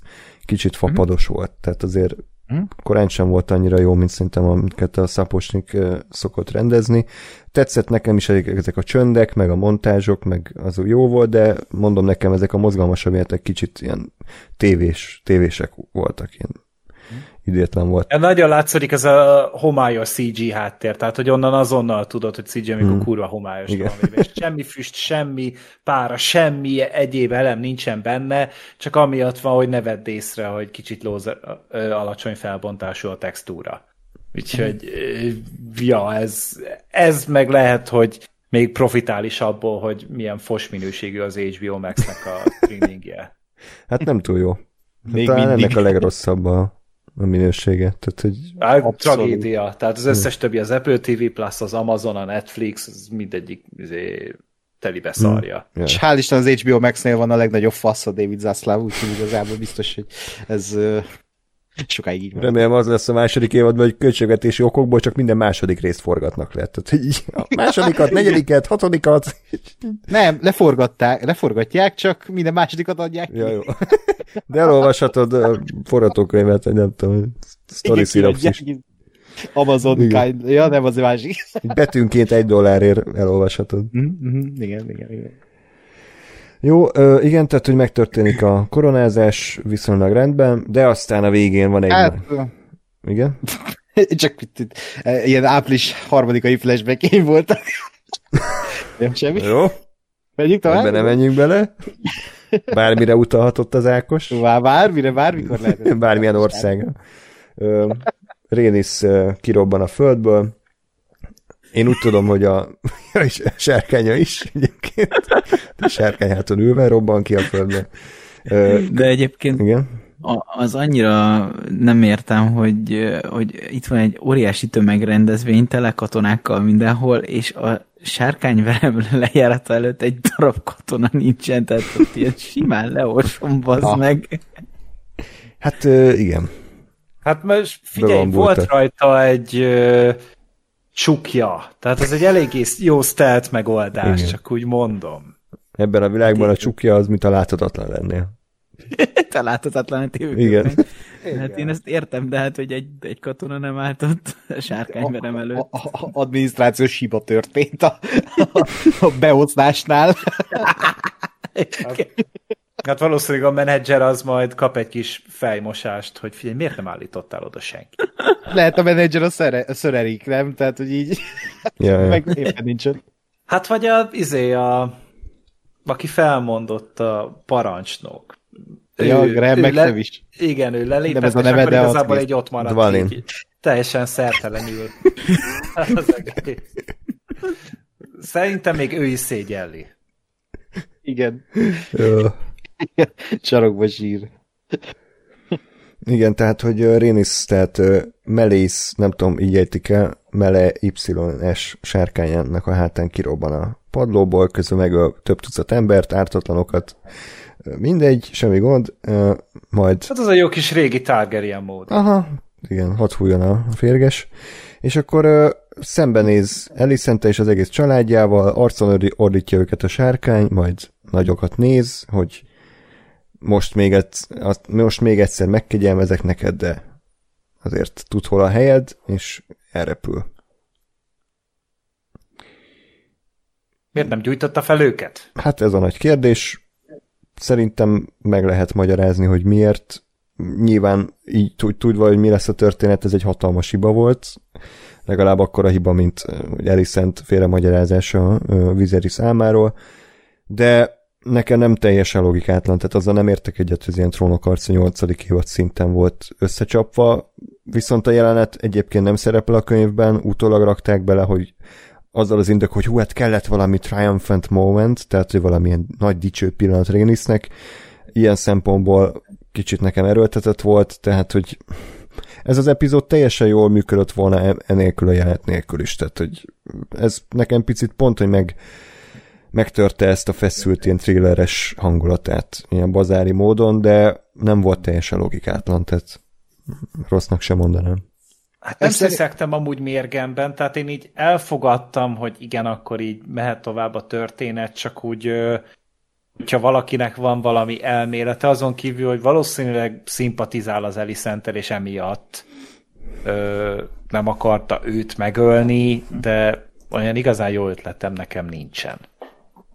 Speaker 1: kicsit fapados mm. volt, tehát azért mm. korán sem volt annyira jó, mint szerintem amiket a Szaposnik szokott rendezni. Tetszett nekem is ezek a csöndek, meg a montázsok, meg az jó volt, de mondom nekem ezek a mozgalmasabb jelentek kicsit ilyen tévés, tévések voltak, ilyen idétlen volt.
Speaker 2: Nagyon látszik ez a homályos CG háttér, tehát hogy onnan azonnal tudod, hogy CG, amikor hmm. kurva homályos Igen. van. És semmi füst, semmi pára, semmi egyéb elem nincsen benne, csak amiatt van, hogy ne vedd észre, hogy kicsit lóz, ö, alacsony felbontású a textúra. Úgyhogy, ja, ez, ez meg lehet, hogy még profitál is abból, hogy milyen fos minőségű az HBO Max-nek a streamingje.
Speaker 1: Hát nem túl jó. Még Talán mindig. ennek a legrosszabb a a minősége. Tehát, hogy
Speaker 2: hát, tragédia. Tehát az összes többi, az Apple TV Plus, az Amazon, a Netflix, az mindegyik izé, telibe szarja.
Speaker 3: Hmm. És hál' Isten az HBO Max-nél van a legnagyobb fasz a David Zaslav, úgyhogy igazából biztos, hogy ez sokáig így van.
Speaker 1: Remélem az lesz a második évadban, hogy költségvetési okokból csak minden második részt forgatnak le. Tehát, így a másodikat, negyediket, hatodikat.
Speaker 3: Nem, leforgatták, leforgatják, csak minden másodikat adják
Speaker 1: Ja, jó. De elolvashatod a forgatókönyvet, nem tudom, story synopsis.
Speaker 3: Amazon kind. Ja, nem, az másik.
Speaker 1: Betűnként egy dollárért elolvashatod.
Speaker 3: Mm-hmm. Igen, igen, igen.
Speaker 1: Jó, igen, tehát, hogy megtörténik a koronázás viszonylag rendben, de aztán a végén van egy... Hát, igen?
Speaker 3: Csak itt, ilyen április harmadikai flashback voltak. Nem semmi.
Speaker 1: Jó.
Speaker 3: Menjünk tovább?
Speaker 1: Ebben nem menjünk bele. Bármire utalhatott az Ákos.
Speaker 3: Bár, bármire, bármikor lehet.
Speaker 1: Bármilyen ország. Rénis kirobban a földből. Én úgy tudom, hogy a, a sárkánya is egyébként. A sárkány háton ülve robban ki a földbe.
Speaker 5: De egyébként igen az annyira nem értem, hogy, hogy itt van egy óriási tömegrendezvény, tele katonákkal mindenhol, és a sárkányverem lejárata előtt egy darab katona nincsen, tehát ott ilyen simán leolsom, bazd ha. meg.
Speaker 1: Hát igen.
Speaker 2: Hát most figyelj, volt rajta egy csukja, tehát ez egy eléggé jó stealth megoldás, igen. csak úgy mondom.
Speaker 1: Ebben a világban a csukja az, mint a láthatatlan lennél.
Speaker 5: Te láthatatlan a
Speaker 1: Igen.
Speaker 5: Hát én ezt értem, de hát, hogy egy, egy katona nem állt ott sárkányverem előtt. A,
Speaker 3: a, a adminisztrációs hiba történt a, a, a beosztásnál.
Speaker 2: Hát, valószínűleg a menedzser az majd kap egy kis fejmosást, hogy figyelj, miért nem állítottál oda senki?
Speaker 3: Lehet a menedzser a, szere, a szörerik, nem? Tehát, hogy így ja, ja. meg éppen nincsen.
Speaker 2: Hát vagy a, izé, a, aki felmondott a parancsnok.
Speaker 3: Ja, ő, Graham ő le, is.
Speaker 2: Igen, ő lelépett, ez a neve, de igazából egy ott maradt.
Speaker 1: Dvalin. Így,
Speaker 2: teljesen szertelenül. Szerintem még ő is szégyelli.
Speaker 3: Igen.
Speaker 1: Jó.
Speaker 3: Csarokba zsír.
Speaker 1: Igen, tehát, hogy Rénis, tehát Melész, nem tudom, így értik el, Mele YS sárkányának a hátán kirobban a padlóból, közül meg a több tucat embert, ártatlanokat, mindegy, semmi gond, majd...
Speaker 2: Hát az a jó kis régi Targaryen mód.
Speaker 1: Aha, igen, hadd fújjon a férges. És akkor uh, szembenéz Elisente és az egész családjával, arcon ordítja őket a sárkány, majd nagyokat néz, hogy most még, egyszer, most még egyszer megkegyelmezek neked, de azért tud hol a helyed, és elrepül.
Speaker 2: Miért nem gyújtotta fel őket?
Speaker 1: Hát ez a nagy kérdés. Szerintem meg lehet magyarázni, hogy miért. Nyilván így tudva, hogy mi lesz a történet, ez egy hatalmas hiba volt. Legalább akkor a hiba, mint Elisent félre magyarázása Vizeri számáról. De nekem nem teljesen logikátlan, tehát azzal nem értek egyet, hogy ilyen trónokarca 8. évad szinten volt összecsapva, viszont a jelenet egyébként nem szerepel a könyvben, utólag rakták bele, hogy azzal az indok, hogy hú, hát kellett valami triumphant moment, tehát hogy valamilyen nagy dicső pillanat Rénisznek, ilyen szempontból kicsit nekem erőltetett volt, tehát hogy ez az epizód teljesen jól működött volna e- enélkül a jelenet nélkül is, tehát hogy ez nekem picit pont, hogy meg megtörte ezt a feszült ilyen thrilleres hangulatát ilyen bazári módon, de nem volt teljesen logikátlan, tehát rossznak sem mondanám.
Speaker 2: Hát nem szeszektem amúgy mérgemben, tehát én így elfogadtam, hogy igen, akkor így mehet tovább a történet, csak úgy, hogyha valakinek van valami elmélete, azon kívül, hogy valószínűleg szimpatizál az Elisenter, és emiatt ö, nem akarta őt megölni, de olyan igazán jó ötletem nekem nincsen.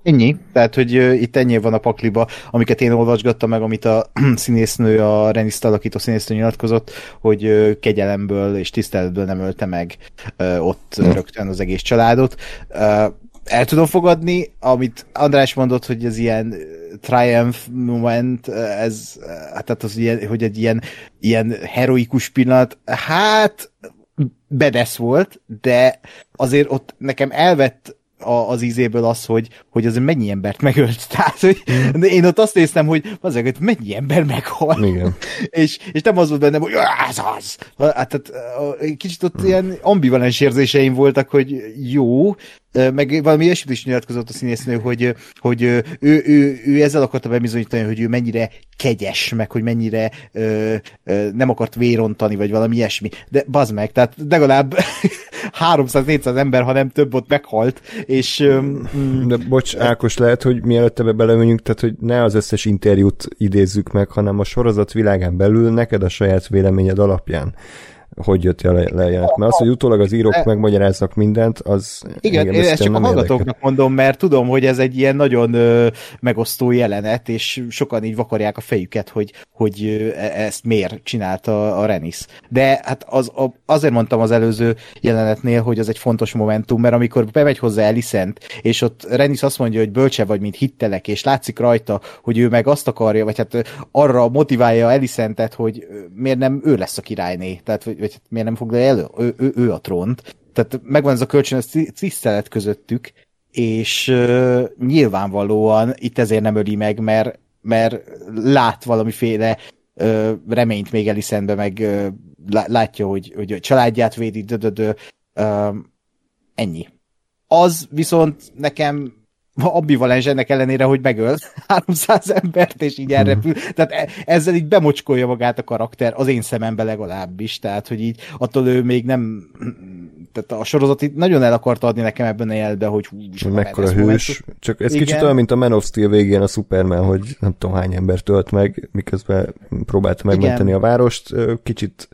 Speaker 3: Ennyi, tehát, hogy itt ennyi van a pakliba, amiket én olvasgattam meg, amit a színésznő, a Reniszt alakító színésznő nyilatkozott, hogy kegyelemből és tiszteletből nem ölte meg ott mm. rögtön az egész családot. El tudom fogadni, amit András mondott, hogy ez ilyen triumph moment, ez, tehát az ilyen, hogy egy ilyen, ilyen heroikus pillanat, hát bedesz volt, de azért ott nekem elvett a, az ízéből az, hogy, hogy az mennyi embert megölt. Tehát, hogy mm. én ott azt néztem, hogy azért, hogy mennyi ember meghal.
Speaker 1: Igen.
Speaker 3: és, és nem az volt bennem, hogy ez az. Hát, tehát, kicsit ott mm. ilyen ambivalens érzéseim voltak, hogy jó, meg valami ilyesmit is nyilatkozott a színésznő, hogy, hogy ő, ő, ő, ő ezzel akarta bebizonyítani, hogy ő mennyire kegyes, meg hogy mennyire ö, ö, nem akart vérontani, vagy valami ilyesmi. De bazd meg, tehát legalább 300-400 ember, ha nem több ott meghalt, és...
Speaker 1: Mm, De bocs, Ákos, lehet, hogy mielőtt ebbe belemegyünk, tehát hogy ne az összes interjút idézzük meg, hanem a sorozat világán belül neked a saját véleményed alapján hogy jött le, lejelent. Mert az, hogy utólag az írók megmagyaráznak mindent, az...
Speaker 3: Igen, én ezt csak a hallgatóknak mondom, mert tudom, hogy ez egy ilyen nagyon ö, megosztó jelenet, és sokan így vakarják a fejüket, hogy, hogy ö, e, ezt miért csinálta a Renis. De hát az, a, azért mondtam az előző jelenetnél, hogy az egy fontos momentum, mert amikor bemegy hozzá Elisent, és ott Renis azt mondja, hogy bölcse vagy, mint hittelek, és látszik rajta, hogy ő meg azt akarja, vagy hát arra motiválja Elisentet, hogy miért nem ő lesz a királyné, tehát vagy, vagy hát miért nem foglalja elő, ő, ő, ő a trónt. Tehát megvan ez a kölcsönös tisztelet közöttük, és uh, nyilvánvalóan itt ezért nem öli meg, mert, mert lát valamiféle uh, reményt még Elisenbe, meg uh, látja, hogy, hogy a családját védi, dödödö, uh, ennyi. Az viszont nekem ambivalens ennek ellenére, hogy megöl 300 embert, és így elrepül. Hmm. Tehát e- ezzel így bemocskolja magát a karakter, az én szemembe legalábbis. Tehát, hogy így attól ő még nem tehát a sorozat itt nagyon el akart adni nekem ebben a jelbe, hogy hú,
Speaker 1: mekkora hős. Momentum. Csak ez Igen. kicsit olyan, mint a Man of Steel végén a Superman, hogy nem tudom hány ember tölt meg, miközben próbált megmenteni Igen. a várost. Kicsit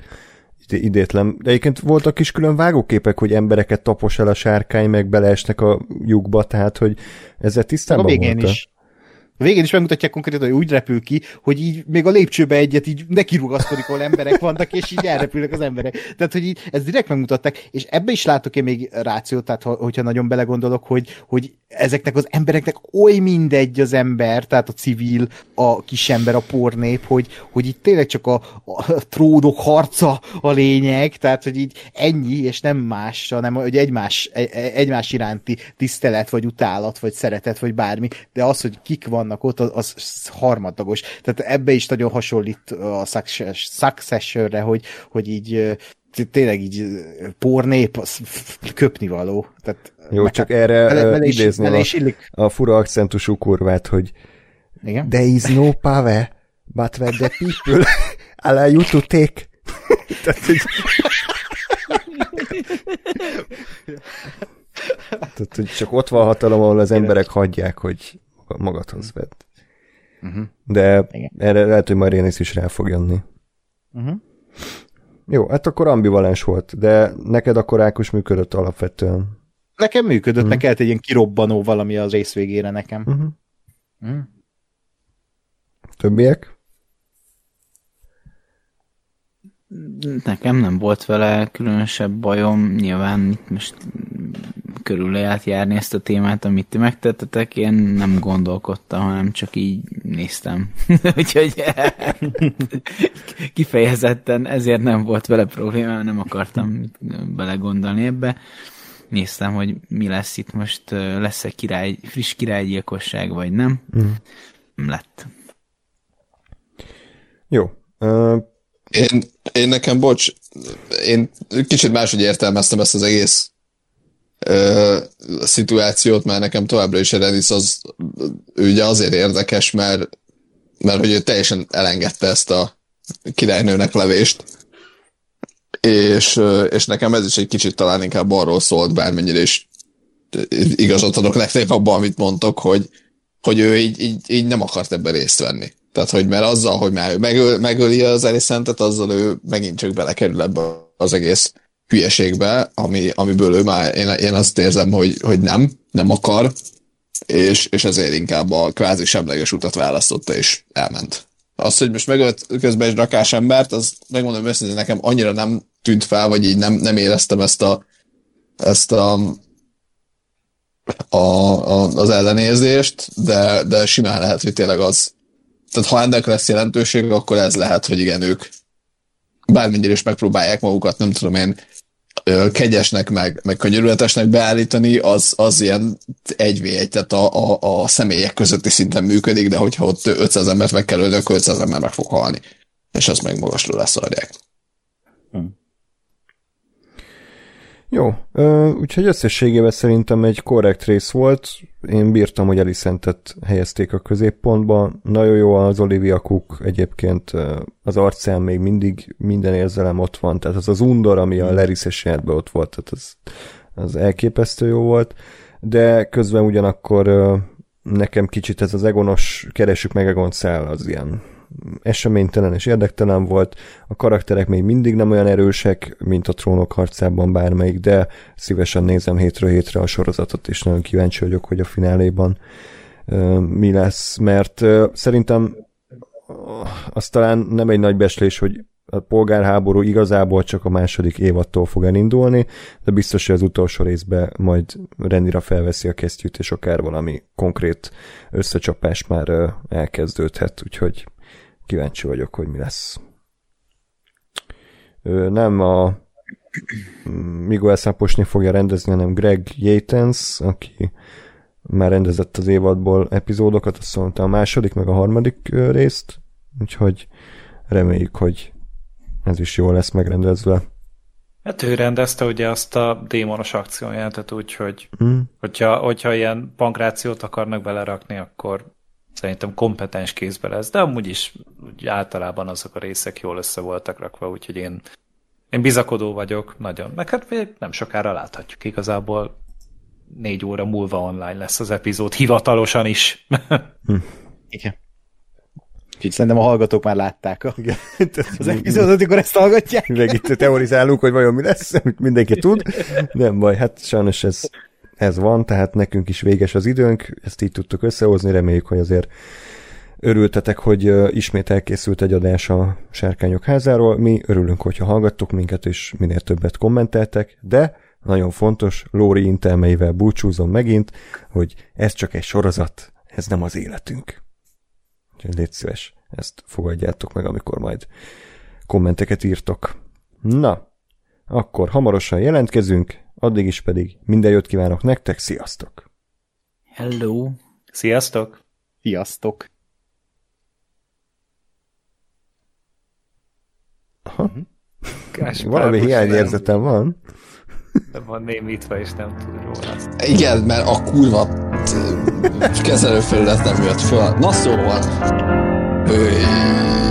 Speaker 1: idétlen. De egyébként voltak is külön vágóképek, hogy embereket tapos el a sárkány, meg beleesnek a lyukba, tehát hogy ezzel tisztában. A végén is.
Speaker 3: A végén is megmutatják konkrétan, hogy úgy repül ki, hogy így még a lépcsőbe egyet így nekirugaszkodik, ahol emberek vannak, és így elrepülnek az emberek. Tehát, hogy így ezt direkt megmutatták, és ebbe is látok én még rációt, tehát hogyha nagyon belegondolok, hogy, hogy ezeknek az embereknek oly mindegy az ember, tehát a civil, a kisember, a pornép, hogy, hogy itt tényleg csak a, a trónok harca a lényeg, tehát, hogy így ennyi, és nem más, hanem hogy egymás, egymás iránti tisztelet, vagy utálat, vagy szeretet, vagy bármi, de az, hogy kik vannak ott, az, az harmadagos. Tehát ebbe is nagyon hasonlít a Successionre, hogy, hogy így tényleg így pornép, az köpni való. Tehát
Speaker 1: jó, csak hát erre bele, bele is, idézni bele is a, a fura akcentusú kurvát, hogy Igen? There is no power, but when the people allow you to take. Tehát, hogy... Tehát, hogy csak ott van hatalom, ahol az emberek hagyják, hogy magadhoz vedd. Uh-huh. De Igen. erre lehet, hogy majd Rénész is rá fog jönni. Uh-huh. Jó, hát akkor ambivalens volt, de neked akkor Ákos működött alapvetően.
Speaker 3: Nekem működött, uh-huh. meg kellett egy ilyen kirobbanó valami az rész végére nekem. Uh-huh. Uh-huh.
Speaker 1: Többiek?
Speaker 5: Nekem nem volt vele különösebb bajom, nyilván itt most körül lehet járni ezt a témát, amit ti megtettetek, én nem gondolkodtam, hanem csak így néztem. Úgyhogy kifejezetten ezért nem volt vele probléma, nem akartam belegondolni ebbe. Néztem, hogy mi lesz itt most, lesz-e király, friss királygyilkosság, vagy nem. Mm. Lett.
Speaker 1: Jó. Uh...
Speaker 4: Én, én nekem, bocs, én kicsit máshogy értelmeztem ezt az egész ö, szituációt, mert nekem továbbra is Eredis az ő ugye azért érdekes, mert, mert hogy ő teljesen elengedte ezt a királynőnek levést, és, és nekem ez is egy kicsit talán inkább arról szólt, bármennyire is igazat adok nektek abban, amit mondtok, hogy, hogy ő így, így, így nem akart ebben részt venni. Tehát, hogy mert azzal, hogy már ő megöl, megöli az Eliszentet, azzal ő megint csak belekerül ebbe az egész hülyeségbe, ami, amiből ő már, én, én azt érzem, hogy, hogy nem, nem akar, és, és ezért inkább a kvázi semleges utat választotta, és elment. Az, hogy most megölt közben egy rakás embert, az megmondom őszintén, nekem annyira nem tűnt fel, vagy így nem, nem éreztem ezt a, ezt a, a, a, az ellenérzést, de, de simán lehet, hogy tényleg az. Tehát ha ennek lesz jelentőség, akkor ez lehet, hogy igen, ők bármennyire is megpróbálják magukat, nem tudom én, kegyesnek, meg, meg könyörületesnek beállítani, az, az ilyen egy v egy, tehát a, a, a személyek közötti szinten működik, de hogyha ott 500 embert meg kell ölni, akkor 500 ember meg fog halni. És az meg magasról leszarják. Hmm.
Speaker 1: Jó, úgyhogy összességében szerintem egy korrekt rész volt. Én bírtam, hogy Elisentet helyezték a középpontba. Nagyon jó az Olivia Cook, egyébként az arcán még mindig minden érzelem ott van, tehát az az undor, ami a Lerises ott volt, tehát az, az elképesztő jó volt, de közben ugyanakkor nekem kicsit ez az egonos, keresük meg Egon száll, az ilyen eseménytelen és érdektelen volt, a karakterek még mindig nem olyan erősek, mint a trónok harcában bármelyik, de szívesen nézem hétről hétre a sorozatot, és nagyon kíváncsi vagyok, hogy a fináléban mi lesz, mert szerintem az talán nem egy nagy beslés, hogy a polgárháború igazából csak a második évattól fog elindulni, de biztos, hogy az utolsó részben majd rendira felveszi a kesztyűt, és akár valami konkrét összecsapás már elkezdődhet, úgyhogy kíváncsi vagyok, hogy mi lesz. Nem a Miguel Szaposni fogja rendezni, hanem Greg Yates, aki már rendezett az évadból epizódokat, azt mondta a második, meg a harmadik részt, úgyhogy reméljük, hogy ez is jól lesz megrendezve.
Speaker 2: Hát ő rendezte ugye azt a démonos akciójelentet, úgyhogy mm. hogyha, hogyha ilyen pankrációt akarnak belerakni, akkor szerintem kompetens kézbe lesz, de amúgy is úgy általában azok a részek jól össze voltak rakva, úgyhogy én, én bizakodó vagyok nagyon. Meg hát nem sokára láthatjuk igazából négy óra múlva online lesz az epizód, hivatalosan is.
Speaker 3: hm. Igen. Úgyhogy szerintem a hallgatók már látták a, Igen. az epizódot, amikor ezt hallgatják.
Speaker 1: Meg itt teorizálunk, hogy vajon mi lesz, amit mindenki tud. Nem baj, hát sajnos ez, ez van, tehát nekünk is véges az időnk, ezt így tudtuk összehozni, reméljük, hogy azért örültetek, hogy ismét elkészült egy adás a Sárkányok házáról. Mi örülünk, hogyha hallgattok minket, és minél többet kommenteltek, de nagyon fontos, Lóri intelmeivel búcsúzom megint, hogy ez csak egy sorozat, ez nem az életünk. Úgyhogy légy szíves, ezt fogadjátok meg, amikor majd kommenteket írtok. Na, akkor hamarosan jelentkezünk, addig is pedig minden jót kívánok nektek, sziasztok!
Speaker 5: Hello!
Speaker 2: Sziasztok!
Speaker 3: Sziasztok!
Speaker 1: Aha. Valami hiányérzetem van.
Speaker 2: De van némítva, és nem tud róla. Azt.
Speaker 6: Igen, mert a kurva kezelőfelület nem jött föl. Na szóval... Öy.